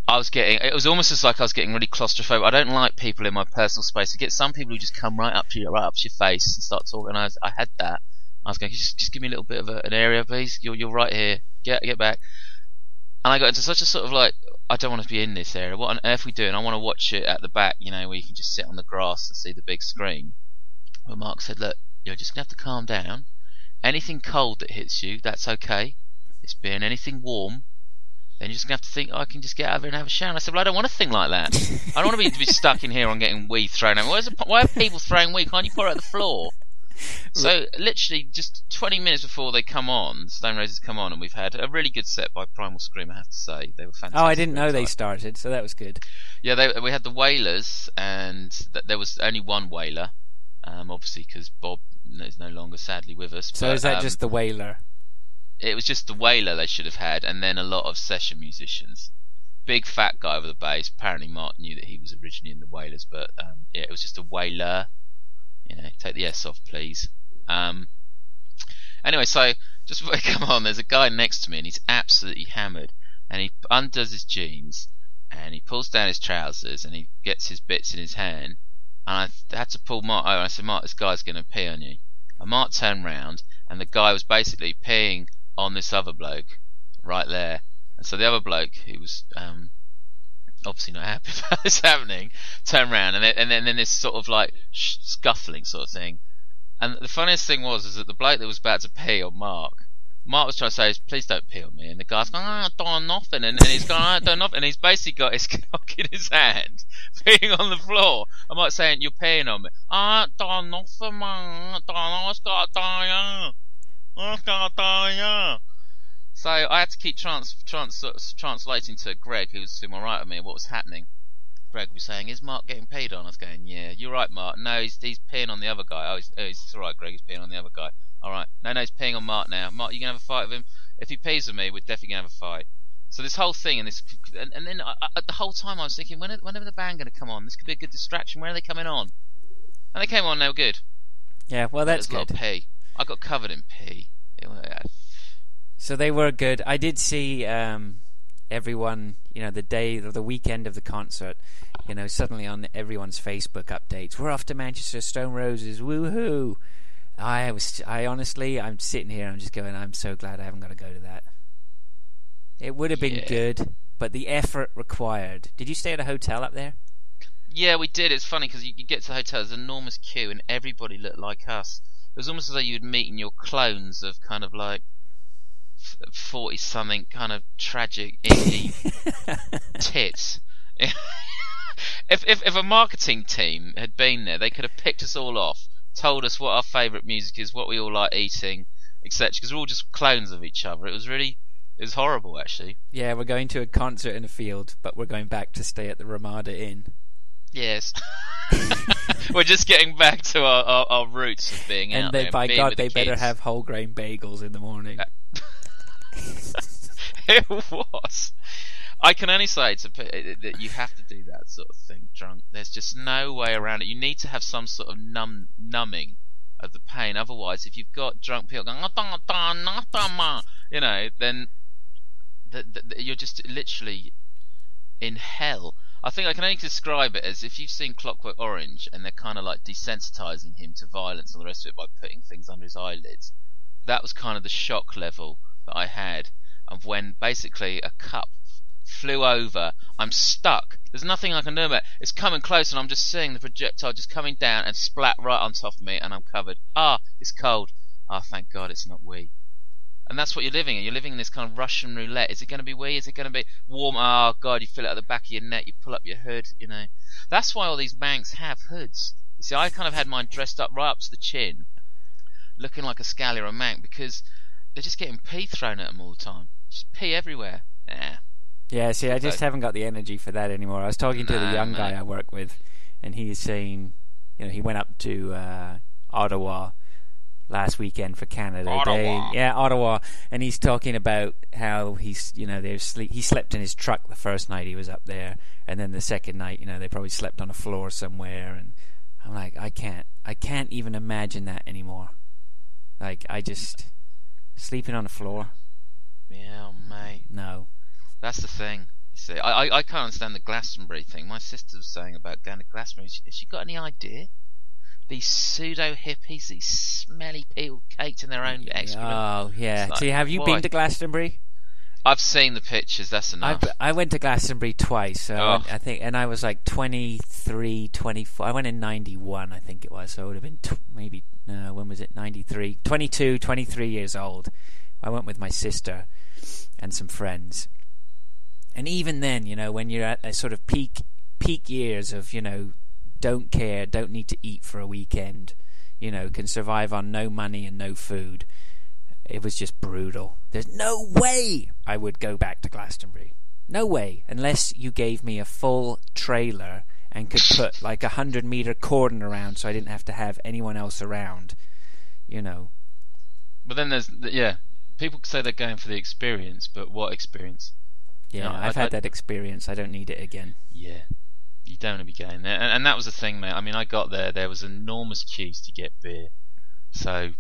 I was getting, it was almost as like I was getting really claustrophobic. I don't like people in my personal space. I get some people who just come right up to you, right up to your face and start talking. I, was, I had that. I was going, just, just give me a little bit of a, an area, please. You're, you're right here. Get, get back. And I got into such a sort of like, I don't want to be in this area. What on earth are we doing? I want to watch it at the back, you know, where you can just sit on the grass and see the big screen. But Mark said, look, you're just to have to calm down. Anything cold that hits you, that's okay. It's being anything warm, then you're just gonna have to think, oh, I can just get out of here and have a shower. And I said, well, I don't want to think like that. I don't want to be, be stuck in here on getting wee thrown at me. Why, why are people throwing wee? Can't you put it at the floor? <laughs> So literally, just 20 minutes before they come on, Stone Roses come on, and we've had a really good set by Primal Scream. I have to say, they were fantastic. Oh, I didn't know they started, so that was good. Yeah, they, we had the Wailers, and th- there was only one Wailer, um, obviously because Bob is no longer sadly with us. So but, is that um, just the Wailer? it was just the Wailer they should have had, and then a lot of session musicians. Big fat guy with a bass. Apparently, Mark knew that he was originally in the Wailers, but um, yeah, it was just a Wailer. You know, take the S off, please. Um, anyway, so just before <laughs> I come on, there's a guy next to me, and he's absolutely hammered, and he undoes his jeans, and he pulls down his trousers, and he gets his bits in his hand, and I had to pull Mark over. And I said, Mark, this guy's going to pee on you. And Mark turned round, and the guy was basically peeing on this other bloke right there. And so the other bloke, who was um, obviously not happy <laughs> about this happening, turn around and then, and then, then this sort of like scuffling sort of thing. And the funniest thing was is that the bloke that was about to pee on Mark, Mark was trying to say, "Please don't pee on me," and the guy's going, "I oh, ah, done nothing," and, and he's going, ah, "I done nothing," and he's basically got his <laughs> cock in his hand, <laughs> peeing on the floor. I'm like saying, "You're peeing on me." Ah, I done nothing, man. I just got diarrhea. So I had to keep trans, trans, translating to Greg, who was to my right of me, what was happening. Greg was saying, "Is Mark getting paid on?" I was going, "Yeah, you're right, Mark. No, he's he's peeing on the other guy. Oh, he's, oh, he's all right, Greg. He's peeing on the other guy. All right. No, no, he's peeing on Mark now. Mark, you gonna have a fight with him? If he pees with me, we're definitely gonna have a fight." So this whole thing and this, and, and then I, I, the whole time I was thinking, when are, when are the band gonna come on? This could be a good distraction. When are they coming on? And they came on. They were good. Yeah, well, that's There's a lot good. of pee. I got covered in pee. It was- So they were good. I did see um, everyone, you know, the day the weekend of the concert. You know, suddenly on everyone's Facebook updates, we're off to Manchester, Stone Roses, woohoo! I was, I honestly, I'm sitting here, I'm just going, I'm so glad I haven't got to go to that. It would have been Yeah. good, but the effort required. Did you stay at a hotel up there? Yeah, we did. It's funny because you, you get to the hotel, there's an enormous queue, and everybody looked like us. It was almost as though you'd meeting your clones of kind of like forty something, kind of tragic indie <laughs> tits. <laughs> if, if if a marketing team had been there, they could have picked us all off, told us what our favourite music is, what we all like eating, etc. Because we're all just clones of each other. It was really, it was horrible actually. yeah, we're going to a concert in a field, but we're going back to stay at the Ramada Inn. Yes. <laughs> We're just getting back to our, our, our roots of being and out they, there. by God, they the better kids. have whole grain bagels in the morning. Uh, <laughs> it was. I can only say to eh, that you have to do that sort of thing drunk. There's just no way around it. You need to have some sort of numb numbing of the pain. Otherwise, if you've got drunk people going, you know, then th- th- you're just literally in hell. I think I can only describe it as if you've seen Clockwork Orange and they're kind of like desensitizing him to violence and the rest of it by putting things under his eyelids. That was kind of the shock level that I had of when basically a cup flew over. I'm stuck. There's nothing I can do about it. It's coming close and I'm just seeing the projectile just coming down and splat right on top of me and I'm covered. Ah, it's cold. Ah, thank God it's not wee. And that's what you're living in. You're living in this kind of Russian roulette. Is it going to be wee? Is it going to be warm? Oh God, you feel it at the back of your neck. You pull up your hood. You know. That's why all these banks have hoods. You see, I kind of had mine dressed up right up to the chin, looking like a scally or a mank because they're just getting pee thrown at them all the time. Just pee everywhere. Nah. Yeah, see, I just haven't got the energy for that anymore. I was talking to the young guy. I work with, and he's saying, you know, he went up to uh, Ottawa last weekend for Canada Day. Yeah, Ottawa, and he's talking about how he's, you know, they're sleep. He slept in his truck the first night he was up there, and then the second night, you know, they probably slept on a floor somewhere. And I'm like, I can't, I can't even imagine that anymore. Like, I just sleeping on the floor. Yeah, mate. No. That's the thing. You see, I, I, I can't understand the Glastonbury thing. My sister was saying about going to Glastonbury. Has she, has she got any idea? These pseudo hippies, these smelly people caked in their own excrement. Oh yeah. Like, See, have you why? been to Glastonbury? I've seen the pictures. That's enough. I went to Glastonbury twice. So I, Oh. went, I think, and I was like 23, 24. I went in 91, I think it was. So it would have been t- maybe no. When was it? 93, 22, 23 years old. I went with my sister and some friends. And even then, you know, when you're at a sort of peak peak years of, you know, don't care, don't need to eat for a weekend, you know, can survive on no money and no food. It was just brutal. There's no way I would go back to Glastonbury. No way, unless you gave me a full trailer and could put like a hundred meter cordon around, so I didn't have to have anyone else around. You know, but then there's yeah, people say they're going for the experience, but what experience? yeah, No, I've I- had I- that experience. I don't need it again. Yeah, you don't want to be going there, and, and that was the thing, mate. I mean, I got there, there was enormous queues to get beer, so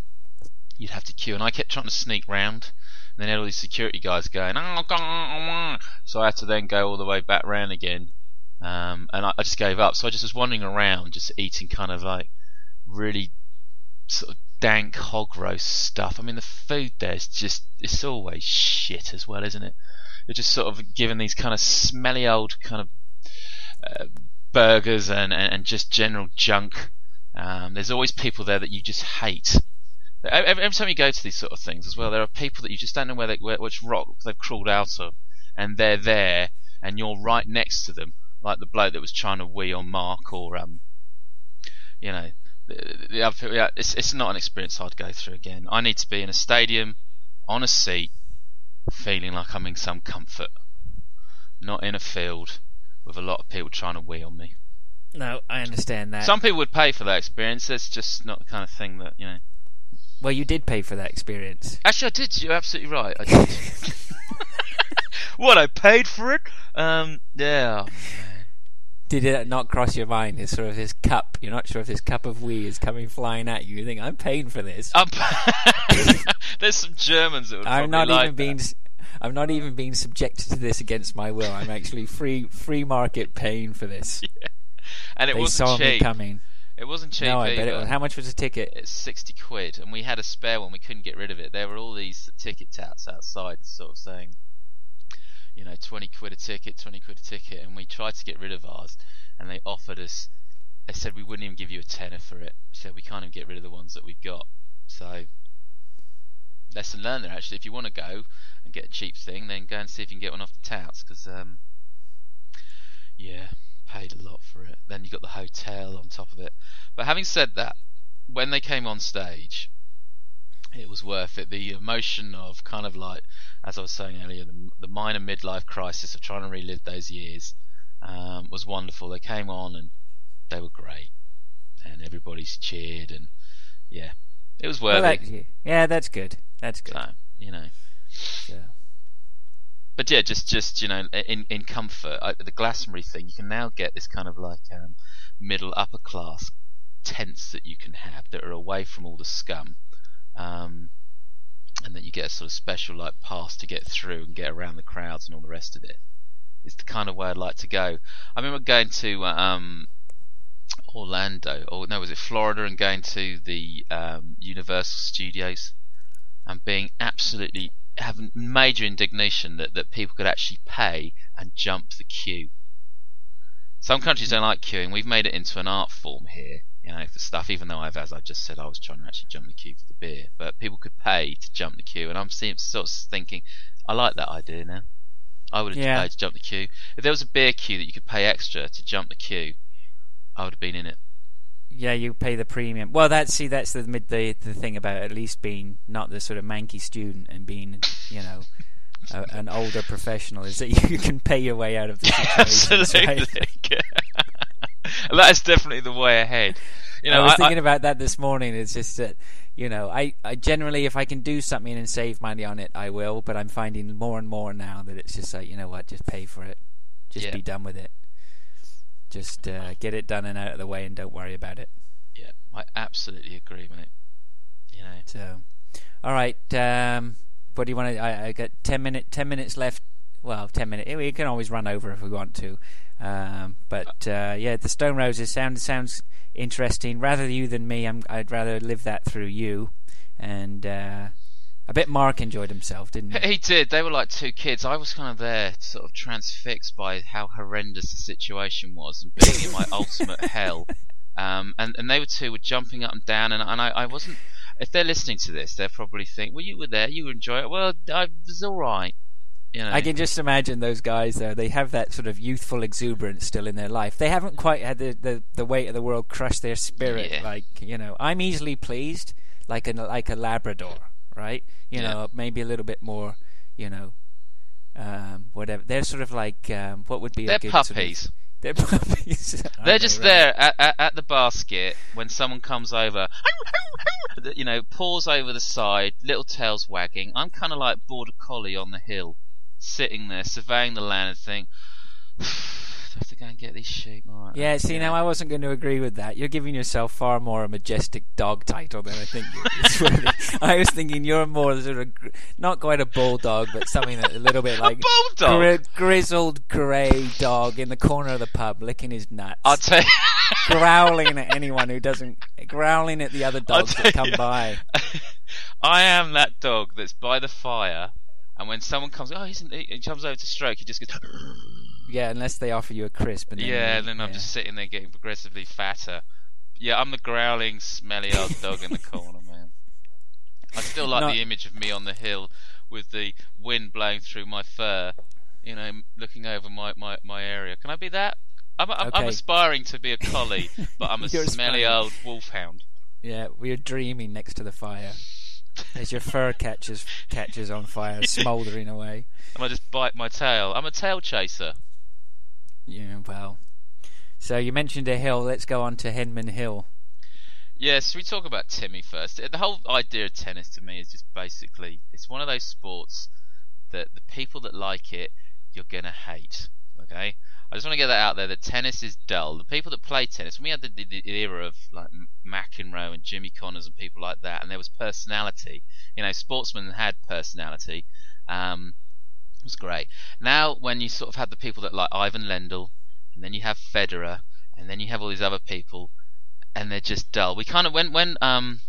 you'd have to queue, and I kept trying to sneak round. And then had all these security guys going, oh, God, oh, oh." so I had to then go all the way back round again, um, and I, I just gave up. So I just was wandering around, just eating kind of like really sort of dank hog roast stuff. I mean, the food there's just it's always shit as well, isn't it? They're just sort of given these kind of smelly old kind of uh, burgers and, and, and just general junk. Um, there's always people there that you just hate. Every, every time you go to these sort of things as well, there are people that you just don't know where they, where, which rock they've crawled out of, and they're there, and you're right next to them, like the bloke that was trying to wee on Mark, or um, you know, the, the other people. Yeah, it's it's not an experience I'd go through again. I need to be in a stadium, on a seat, feeling like I'm in some comfort, not in a field with a lot of people trying to wee on me. No, I understand that. Some people would pay for that experience. That's just not the kind of thing that you know. Well, you did pay for that experience. Actually, I did. You're absolutely right. I did. <laughs> what I paid for it? Um, yeah. oh. Did it not cross your mind? This sort of this cup. You're not sure if this cup of wee is coming flying at you. You think I'm paying for this. I'm <laughs> There's some Germans that would I'm not like even that. being. I'm not even being subjected to this against my will. I'm actually free free market paying for this. <laughs> Yeah. and it they wasn't saw me. Coming. It wasn't cheap no, I bet it either. was. How much was a ticket? It's sixty quid, and we had a spare one. We couldn't get rid of it. There were all these ticket touts outside, sort of saying, you know, twenty quid a ticket, twenty quid a ticket, and we tried to get rid of ours, and they offered us. They said we wouldn't even give you a tenner for it. We said we can't even get rid of the ones that we've got. So, lesson learned there. Actually, if you want to go and get a cheap thing, then go and see if you can get one off the touts, because um, yeah, paid a lot for it. Then you got the hotel on top of it. But having said that, when they came on stage, it was worth it. The emotion of kind of like, as I was saying earlier, the, the minor midlife crisis of trying to relive those years um, was wonderful. They came on and they were great, and everybody's cheered, and yeah, it was worth Well, it. yeah, that's good. That's good. So, you know. Yeah. But yeah, just just you know, in in comfort, I, the Glastonbury thing, you can now get this kind of like um, middle upper class tents that you can have that are away from all the scum. Um, and that you get a sort of special like pass to get through and get around the crowds and all the rest of it. It's the kind of way I'd like to go. I remember going to um, Orlando, or no, was it Florida, and going to the um, Universal Studios and being absolutely having major indignation that, that people could actually pay and jump the queue. Some countries don't like queuing. We've made it into an art form here, you know, for stuff. Even though I've, as I just said, I was trying to actually jump the queue for the beer, but people could pay to jump the queue, and I'm seeing, sort of thinking, I like that idea now. I would have Yeah. paid to jump the queue. If there was a beer queue that you could pay extra to jump the queue, I would have been in it. Yeah, you pay the premium. Well, that's see, that's the mid the, the thing about at least being not the sort of manky student and being, you know, a, an older professional is that <laughs> you can pay your way out of the <laughs> situation. Absolutely. <laughs> that is definitely the way ahead. You know, I was I- thinking about that this morning. It's just that you know, I, I generally if I can do something and save money on it, I will. But I'm finding more and more now that it's just like you know what, just pay for it, just Yeah. be done with it, just uh, get it done and out of the way, and don't worry about it. yeah, I absolutely agree, mate. You know, So, all right. Um, what do you want to? I, I got ten minute, ten minutes left. Well, ten minutes. We can always run over if we want to. Um, but uh, yeah, the Stone Roses sound sounds interesting. Rather you than me, I'm, I'd rather live that through you. And uh, I bet Mark enjoyed himself, didn't he? he did. They were like two kids. I was kind of there, sort of transfixed by how horrendous the situation was and being in my <laughs> ultimate hell. Um, and and they were two were jumping up and down, and and I, I wasn't. If they're listening to this, they'll probably think, "Well, you were there, you enjoy it." Well, I was all right. You know, I can just imagine those guys though. They have that sort of youthful exuberance still in their life. They haven't quite had the, the, the weight of the world crush their spirit. Yeah. Like you know, I'm easily pleased, like a like a Labrador, right? You Yeah. know, maybe a little bit more. You know, um, whatever. They're sort of like um, what would be they're a good sort of- <laughs> they're puppies. <laughs> They're they, just right? there at, at, at the basket when someone comes over, <laughs> you know, paws over the side, little tails wagging. I'm kind of like border collie on the hill, sitting there surveying the land and think, <sighs> have to go and get these sheep. Right, Yeah, see, now I wasn't going to agree with that. You're giving yourself far more a majestic dog title than I think <laughs> it's really. I was thinking you're more sort of, not quite a bulldog, but something that a little bit <laughs> like bulldog? gri- grizzled grey dog in the corner of the pub, licking his nuts, I'll tell you. <laughs> growling at anyone who doesn't, growling at the other dogs that come you. by. I am that dog that's by the fire, and when someone comes, oh, he's in, he comes over to stroke, he just goes. Yeah, unless they offer you a crisp. And then Yeah, you- and then I'm yeah. just sitting there getting progressively fatter. Yeah, I'm the growling, smelly old dog in the corner, man. I still like Not- the image of me on the hill with the wind blowing through my fur, you know, looking over my, my, my area. Can I be that? I'm, I'm, I'm aspiring to be a collie, but I'm a <laughs> smelly aspiring. old wolfhound. Yeah, we're dreaming next to the fire. As your fur catches catches on fire, <laughs> smouldering away. And I just bite my tail. I'm a tail chaser. Yeah, well. So you mentioned a hill. Let's go on to Henman Hill. Yeah, so we talk about Timmy first. The whole idea of tennis to me is just basically it's one of those sports that the people that like it you're gonna hate. Okay, I just want to get that out there. That tennis is dull. The people that play tennis, we had the, the, the era of like McEnroe and Jimmy Connors and people like that, and there was personality. You know, sportsmen had personality. Um, it was great. Now, when you sort of have the people that like Ivan Lendl, and then you have Federer, and then you have all these other people, and they're just dull. We kind of when when um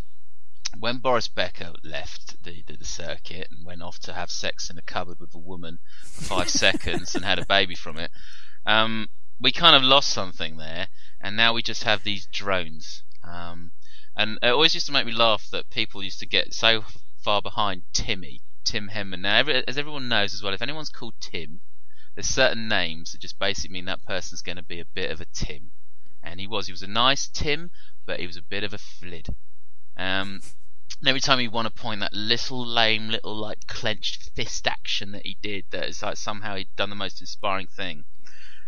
when Boris Becker left the, the the circuit and went off to have sex in a cupboard with a woman for five <laughs> seconds and had a baby from it, um, we kind of lost something there, and now we just have these drones. Um, and it always used to make me laugh that people used to get so far behind Timmy, Tim Henman. Now, every, as everyone knows as well, if anyone's called Tim, there's certain names that just basically mean that person's going to be a bit of a Tim. And he was. He was a nice Tim, but he was a bit of a flid. Um, and every time he won a point, that little lame, little like clenched fist action that he did, that is like somehow he'd done the most inspiring thing.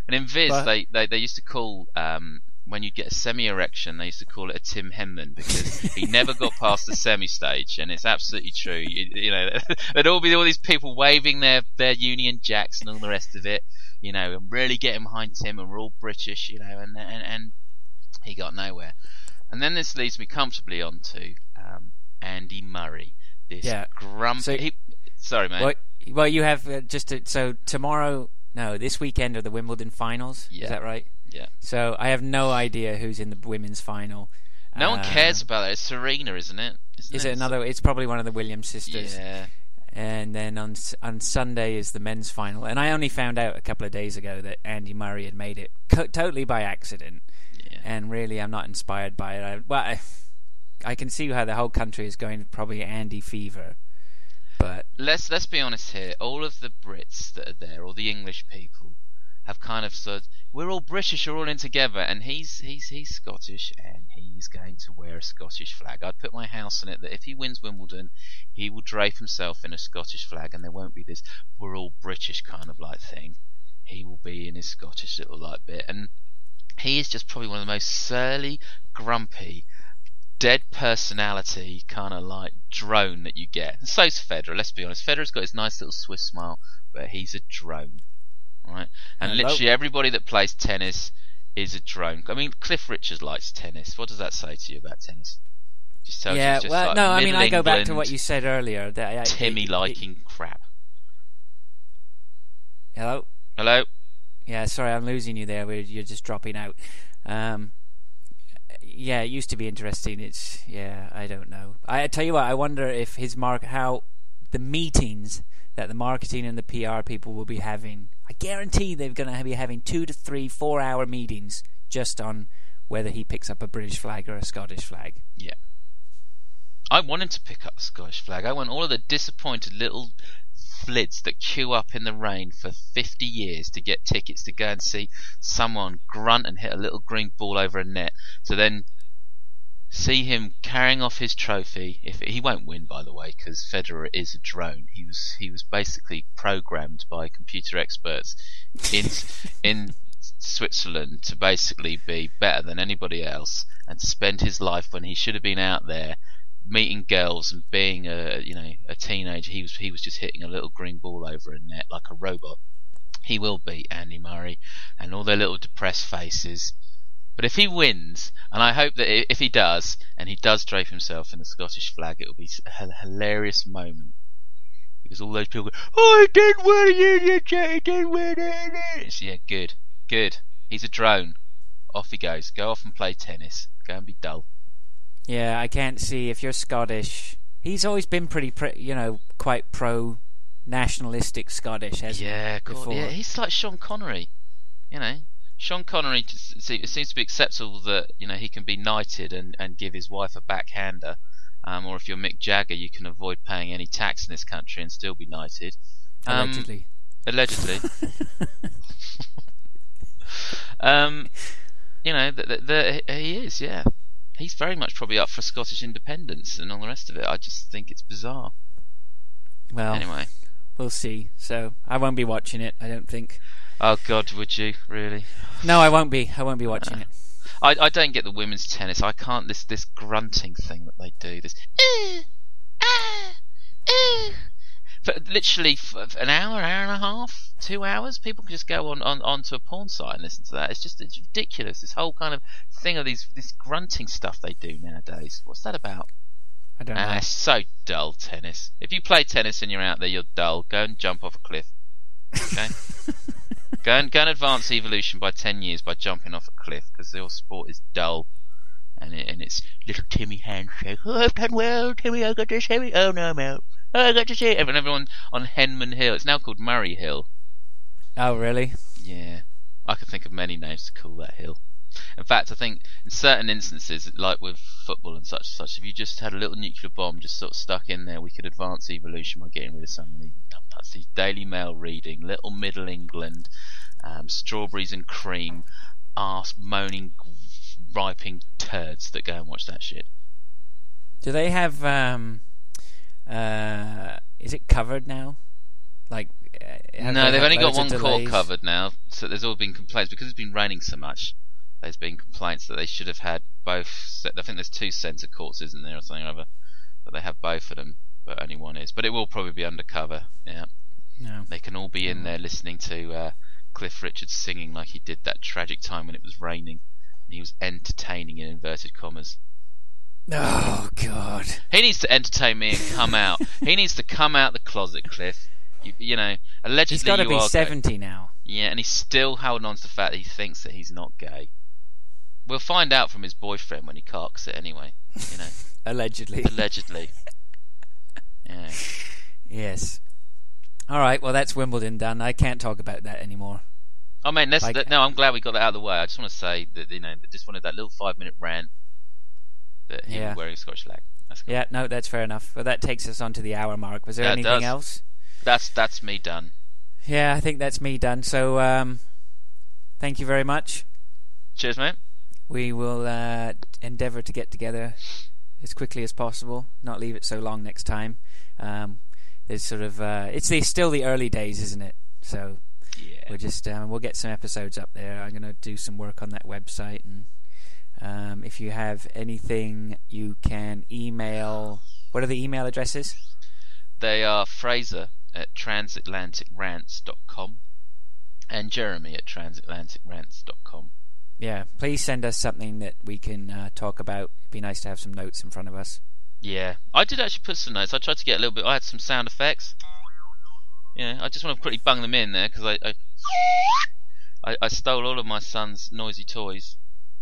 And in Viz, But- they, they they used to call um, when you get a semi-erection, they used to call it a Tim Henman because he <laughs> never got past the semi-stage, and it's absolutely true. You, you know, <laughs> there'd all be all these people waving their their Union Jacks and all the rest of it. You know, and really getting behind Tim, and we're all British, you know, and and and he got nowhere. And then this leads me comfortably on to um, Andy Murray. This Yeah. grumpy. So- he- sorry, mate. Well, well, you have uh, just to, so tomorrow. No, this weekend are the Wimbledon finals. Yeah. Is that right? Yeah. So I have no idea who's in the women's final. No one Uh, cares about that. It's Serena, isn't it? Isn't Is it another? It's probably one of the Williams sisters. Yeah. And then on on Sunday is the men's final. And I only found out a couple of days ago that Andy Murray had made it co- totally by accident. Yeah. And really, I'm not inspired by it. I, well, I, I can see how the whole country is going probably Andy fever. But let's let's be honest here. All of the Brits that are there, or the English people, have kind of said we're all British, we're all in together, and he's he's he's Scottish, and he's going to wear a Scottish flag. I'd put my house on it that if he wins Wimbledon, he will drape himself in a Scottish flag, and there won't be this we're all British kind of like thing. He will be in his Scottish little like bit, and he is just probably one of the most surly, grumpy, dead personality kind of like drone that you get. And so's Federer, let's be honest. Federer's got his nice little Swiss smile, but he's a drone. Right? And Hello. literally everybody that plays tennis is a drone. I mean, Cliff Richards likes tennis. What does that say to you about tennis? Just tells you yeah, it's just well, like no, I mean, I go back to England, what you said earlier. That I, Timmy it- it- liking crap. hello. Hello? Yeah, sorry, I'm losing you there. You're just dropping out. Um, yeah, it used to be interesting. It's yeah, I don't know. I, I tell you what, I wonder if his mark how the meetings that the marketing and the PR people will be having. I guarantee they're going to be having two to three, four hour meetings just on whether he picks up a British flag or a Scottish flag. Yeah. I want him to pick up the Scottish flag. I want all of the disappointed little flids that queue up in the rain for 50 years to get tickets to go and see someone grunt and hit a little green ball over a net to then see him carrying off his trophy. If he won't win, by the way, because Federer is a drone. He was he was basically programmed by computer experts in <laughs> in Switzerland to basically be better than anybody else and to spend his life when he should have been out there meeting girls and being a you know a teenager. He was he was just hitting a little green ball over a net like a robot. He will beat Andy Murray and all their little depressed faces. But if he wins, and I hope that if he does, and he does drape himself in the Scottish flag, it will be a hilarious moment. Because all those people go, Oh, he did win it, he did win it. It's, yeah, good, good. He's a drone. Off he goes. Go off and play tennis. Go and be dull. Yeah, I can't see if you're Scottish. He's always been pretty, pre- you know, quite pro nationalistic Scottish, hasn't he? Yeah, cool. yeah, he's like Sean Connery. You know, Sean Connery. It seems to be acceptable that you know he can be knighted and, and give his wife a backhander. Um, or if you're Mick Jagger, you can avoid paying any tax in this country and still be knighted. Um, Allegedly. Allegedly. <laughs> um, you know, the, the, the, he is. Yeah, he's very much probably up for Scottish independence and all the rest of it. I just think it's bizarre. well, Anyway. we'll see. So I won't be watching it. I don't think. Oh God, would you really? No, I won't be. I won't be watching it. I, I don't get the women's tennis. I can't this this grunting thing that they do. This "Uh, ah, uh." for literally for an hour, hour and a half, two hours. People can just go on, on onto a porn site and listen to that. It's just it's ridiculous. This whole kind of thing of these this grunting stuff they do nowadays. What's that about? I don't know. Ah, it's so dull tennis. If you play tennis and you're out there, you're dull. Go and jump off a cliff. Okay. <laughs> Go and go and advance evolution by ten years by jumping off a cliff because your sport is dull, and it, and it's little Timmy handshake. Oh, I've done well, Timmy. I got to see. Oh no, I'm out. Oh, I got to see it. And everyone on Henman Hill. It's now called Murray Hill. oh, really? Yeah, I could think of many names to call that hill. In fact, I think in certain instances, like with football and such and such, if you just had a little nuclear bomb just sort of stuck in there, we could advance evolution by getting rid of some of these numbnuts. These Daily Mail reading, Little Middle England, um, strawberries and cream, arse moaning, riping turds that go and watch that shit. Do they have? um uh Is it covered now? Like, uh, no, they they've only got one court covered now, so there's all been complaints because it's been raining so much. There's been complaints that they should have had both. I think there's two centre courts, isn't there, or something or other? But they have both of them, but only one is. But it will probably be undercover. Yeah, No. they can all be in there listening to uh, Cliff Richards singing like he did that tragic time when it was raining. He was entertaining in inverted commas. Oh God. He needs to entertain me and come out. <laughs> he needs to come out the closet, Cliff. You, you know, allegedly He's got to be seventy now. Yeah, and he's still holding on to the fact that he thinks that he's not gay. We'll find out from his boyfriend when he carks it anyway. You know, <laughs> Allegedly. allegedly. <laughs> Yeah. yes. All right. Well, that's Wimbledon done. I can't talk about that anymore. I mean, let's, Like- let- no, I'm glad we got that out of the way. I just want to say that you know, I just wanted that little five minute rant that he Yeah. was wearing a Scotch. That's cool. Yeah. No, that's fair enough. Well, that takes us on to the hour mark. Was there Yeah, anything else? That's that's me done. Yeah, I think that's me done. So, um, thank you very much. Cheers, mate. We will uh, endeavour to get together as quickly as possible. Not leave it so long next time. Um, there's sort of uh, it's the, still the early days, isn't it? So Yeah. we'll just um, we'll get some episodes up there. I'm going to do some work on that website, and um, if you have anything, you can email. What are the email addresses? They are Fraser at transatlanticrants.com and Jeremy at transatlanticrants.com. Yeah, please send us something that we can uh, talk about. It'd be nice to have some notes in front of us. Yeah, I did actually put some notes. I tried to get a little bit. I had some sound effects. Yeah, I just want to quickly bung them in there because I, I, I, I stole all of my son's noisy toys,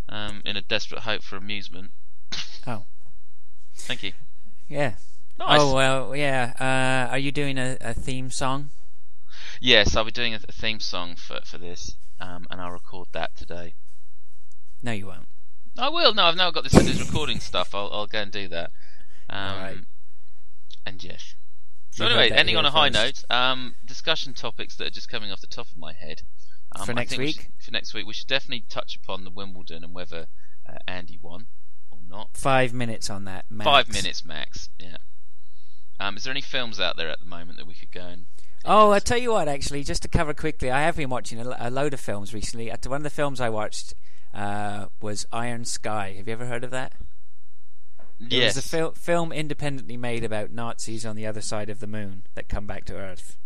um, in a desperate hope for amusement. <coughs> Oh. Thank you. Yeah. Nice. Oh well, yeah. Uh, are you doing a, a theme song? Yes, I'll be doing a, a theme song for for this, um, and I'll record that today. No, you won't. I will. No, I've now got this, this recording stuff. I'll, I'll go and do that. Um. And yes. So anyway, ending on a high first. note, um, discussion topics that are just coming off the top of my head. Um, For next think we week? should- for next week, we should definitely touch upon the Wimbledon and whether uh, Andy won or not. Five minutes on that. Max. Five minutes max. Yeah. Um, is there any films out there at the moment that we could go and? Oh, I tell you what. Actually, just to cover quickly, I have been watching a, a load of films recently. One of the films I watched uh, was Iron Sky. Have you ever heard of that? Yes. It was a fil- film independently made about Nazis on the other side of the moon that come back to Earth.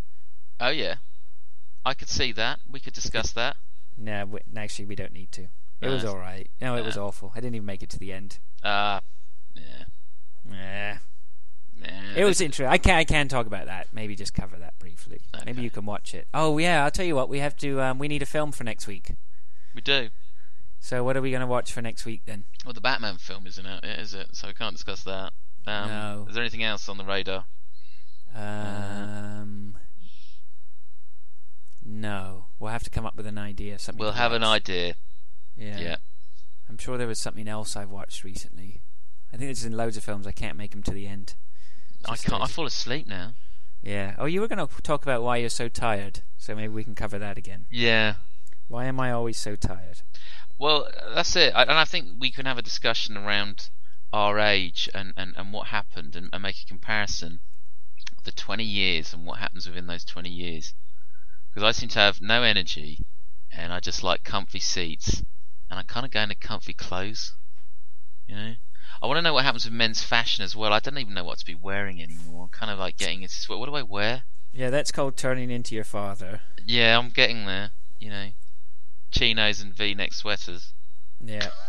Oh yeah. I could see that. We could discuss that. No, we, actually, we don't need to. It No, was all right. No, it was awful. I didn't even make it to the end. Uh, yeah. Yeah. yeah. It was interesting. I can I can talk about that. Maybe just cover that briefly. Maybe you can watch it. Oh yeah, I'll tell you what. We have to. Um, we need a film for next week. We do. So what are we going to watch for next week then? Well, the Batman film isn't out yet, is it? So we can't discuss that. Um, No. Is there anything else on the radar? Um, no, we'll have to come up with an idea. Something. We'll have an idea. Yeah. Yeah. I'm sure there was something else I've watched recently. I think it's in loads of films. I can't make them to the end. I can't. I fall asleep now. Yeah. Oh, you were going to talk about why you're so tired. So maybe we can cover that again. Yeah. Why am I always so tired? Well, that's it. I, and I think we can have a discussion around our age and, and, and what happened and, and make a comparison of the 20 years and what happens within those 20 years. Because I seem to have no energy and I just like comfy seats and I kind of go into comfy clothes. You know? I want to know what happens with men's fashion as well. I don't even know what to be wearing anymore. I'm kind of like getting into sweat. What do I wear? Yeah, that's called turning into your father. Yeah, I'm getting there. You know, chinos and V-neck sweaters. Yeah. <laughs>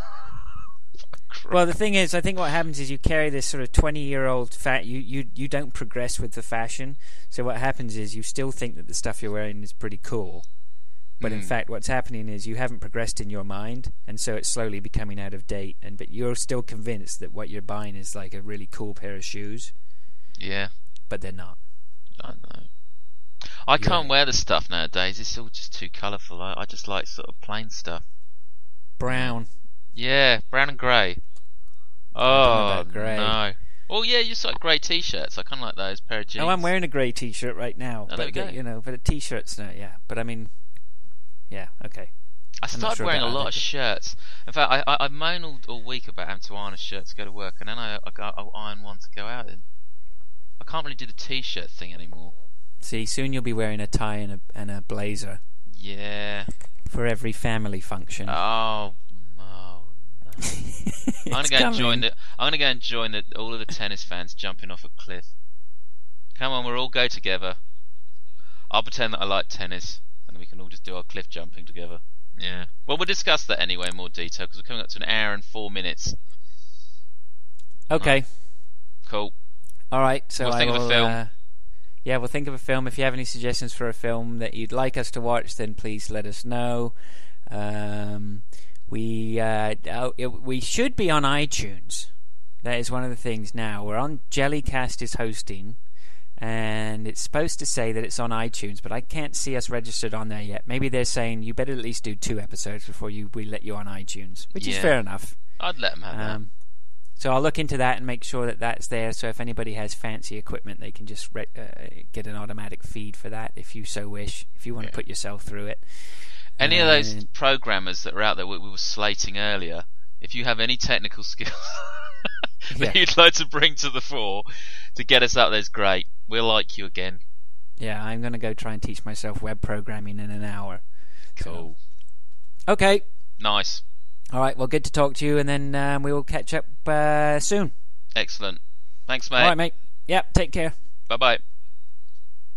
Well, the thing is, I think what happens is you carry this sort of twenty-year-old fat. You, you you don't progress with the fashion. So what happens is you still think that the stuff you're wearing is pretty cool, but in Mm. fact, what's happening is you haven't progressed in your mind, and so it's slowly becoming out of date. And but you're still convinced that what you're buying is like a really cool pair of shoes, yeah, but they're not. I know. I Yeah. can't wear the stuff nowadays. It's all just too colourful. I, I just like sort of plain stuff. Brown. Yeah, brown and grey. Oh grey. no. Well, yeah, you like grey t-shirts. I kind of like those pair of jeans. Oh, I'm wearing a grey T-shirt right now. Oh, but go. you know, but a T-shirt's no, yeah. But I mean, yeah, okay. I not started sure wearing a lot of shirts. In fact, I, I, I moan all, all week about having to iron a shirt to go to work, and then I, I, go, I iron one to go out in. I can't really do the t-shirt thing anymore. See, soon you'll be wearing a tie and a and a blazer Yeah. for every family function. Oh. Oh. No. <laughs> I'm gonna go and join the. I'm gonna go and join the, all of the tennis fans jumping off a cliff. Come on, we'll all go together. I'll pretend that I like tennis, and we can all just do our cliff jumping together. Yeah. Well, we'll discuss that anyway in more detail because we're coming up to an hour and four minutes. Okay. Cool. All right. So We'll I think of a will, film. Uh, yeah, we'll think of a film. If you have any suggestions for a film that you'd like us to watch, then please let us know. Um, we uh, oh, it, we should be on iTunes. That is one of the things now. We're on Jellycast is hosting, and it's supposed to say that it's on iTunes, but I can't see us registered on there yet. Maybe they're saying you better at least do two episodes before you we let you on iTunes, which is fair enough. I'd let them have that. Um, so I'll look into that and make sure that that's there. So if anybody has fancy equipment, they can just re- uh, get an automatic feed for that if you so wish. If you want to Yeah. put yourself through it. Any of those programmers that are out there we, we were slating earlier, if you have any technical <laughs> skills that Yeah. you'd like to bring to the fore to get us out there's great. We'll like you again. Yeah, I'm going to go try and teach myself web programming in an hour. Cool. Okay. Nice. All right. Well, good to talk to you, and then um, we will catch up uh, soon. Excellent. Thanks, mate. All right, mate. Yep. Take care. Bye bye.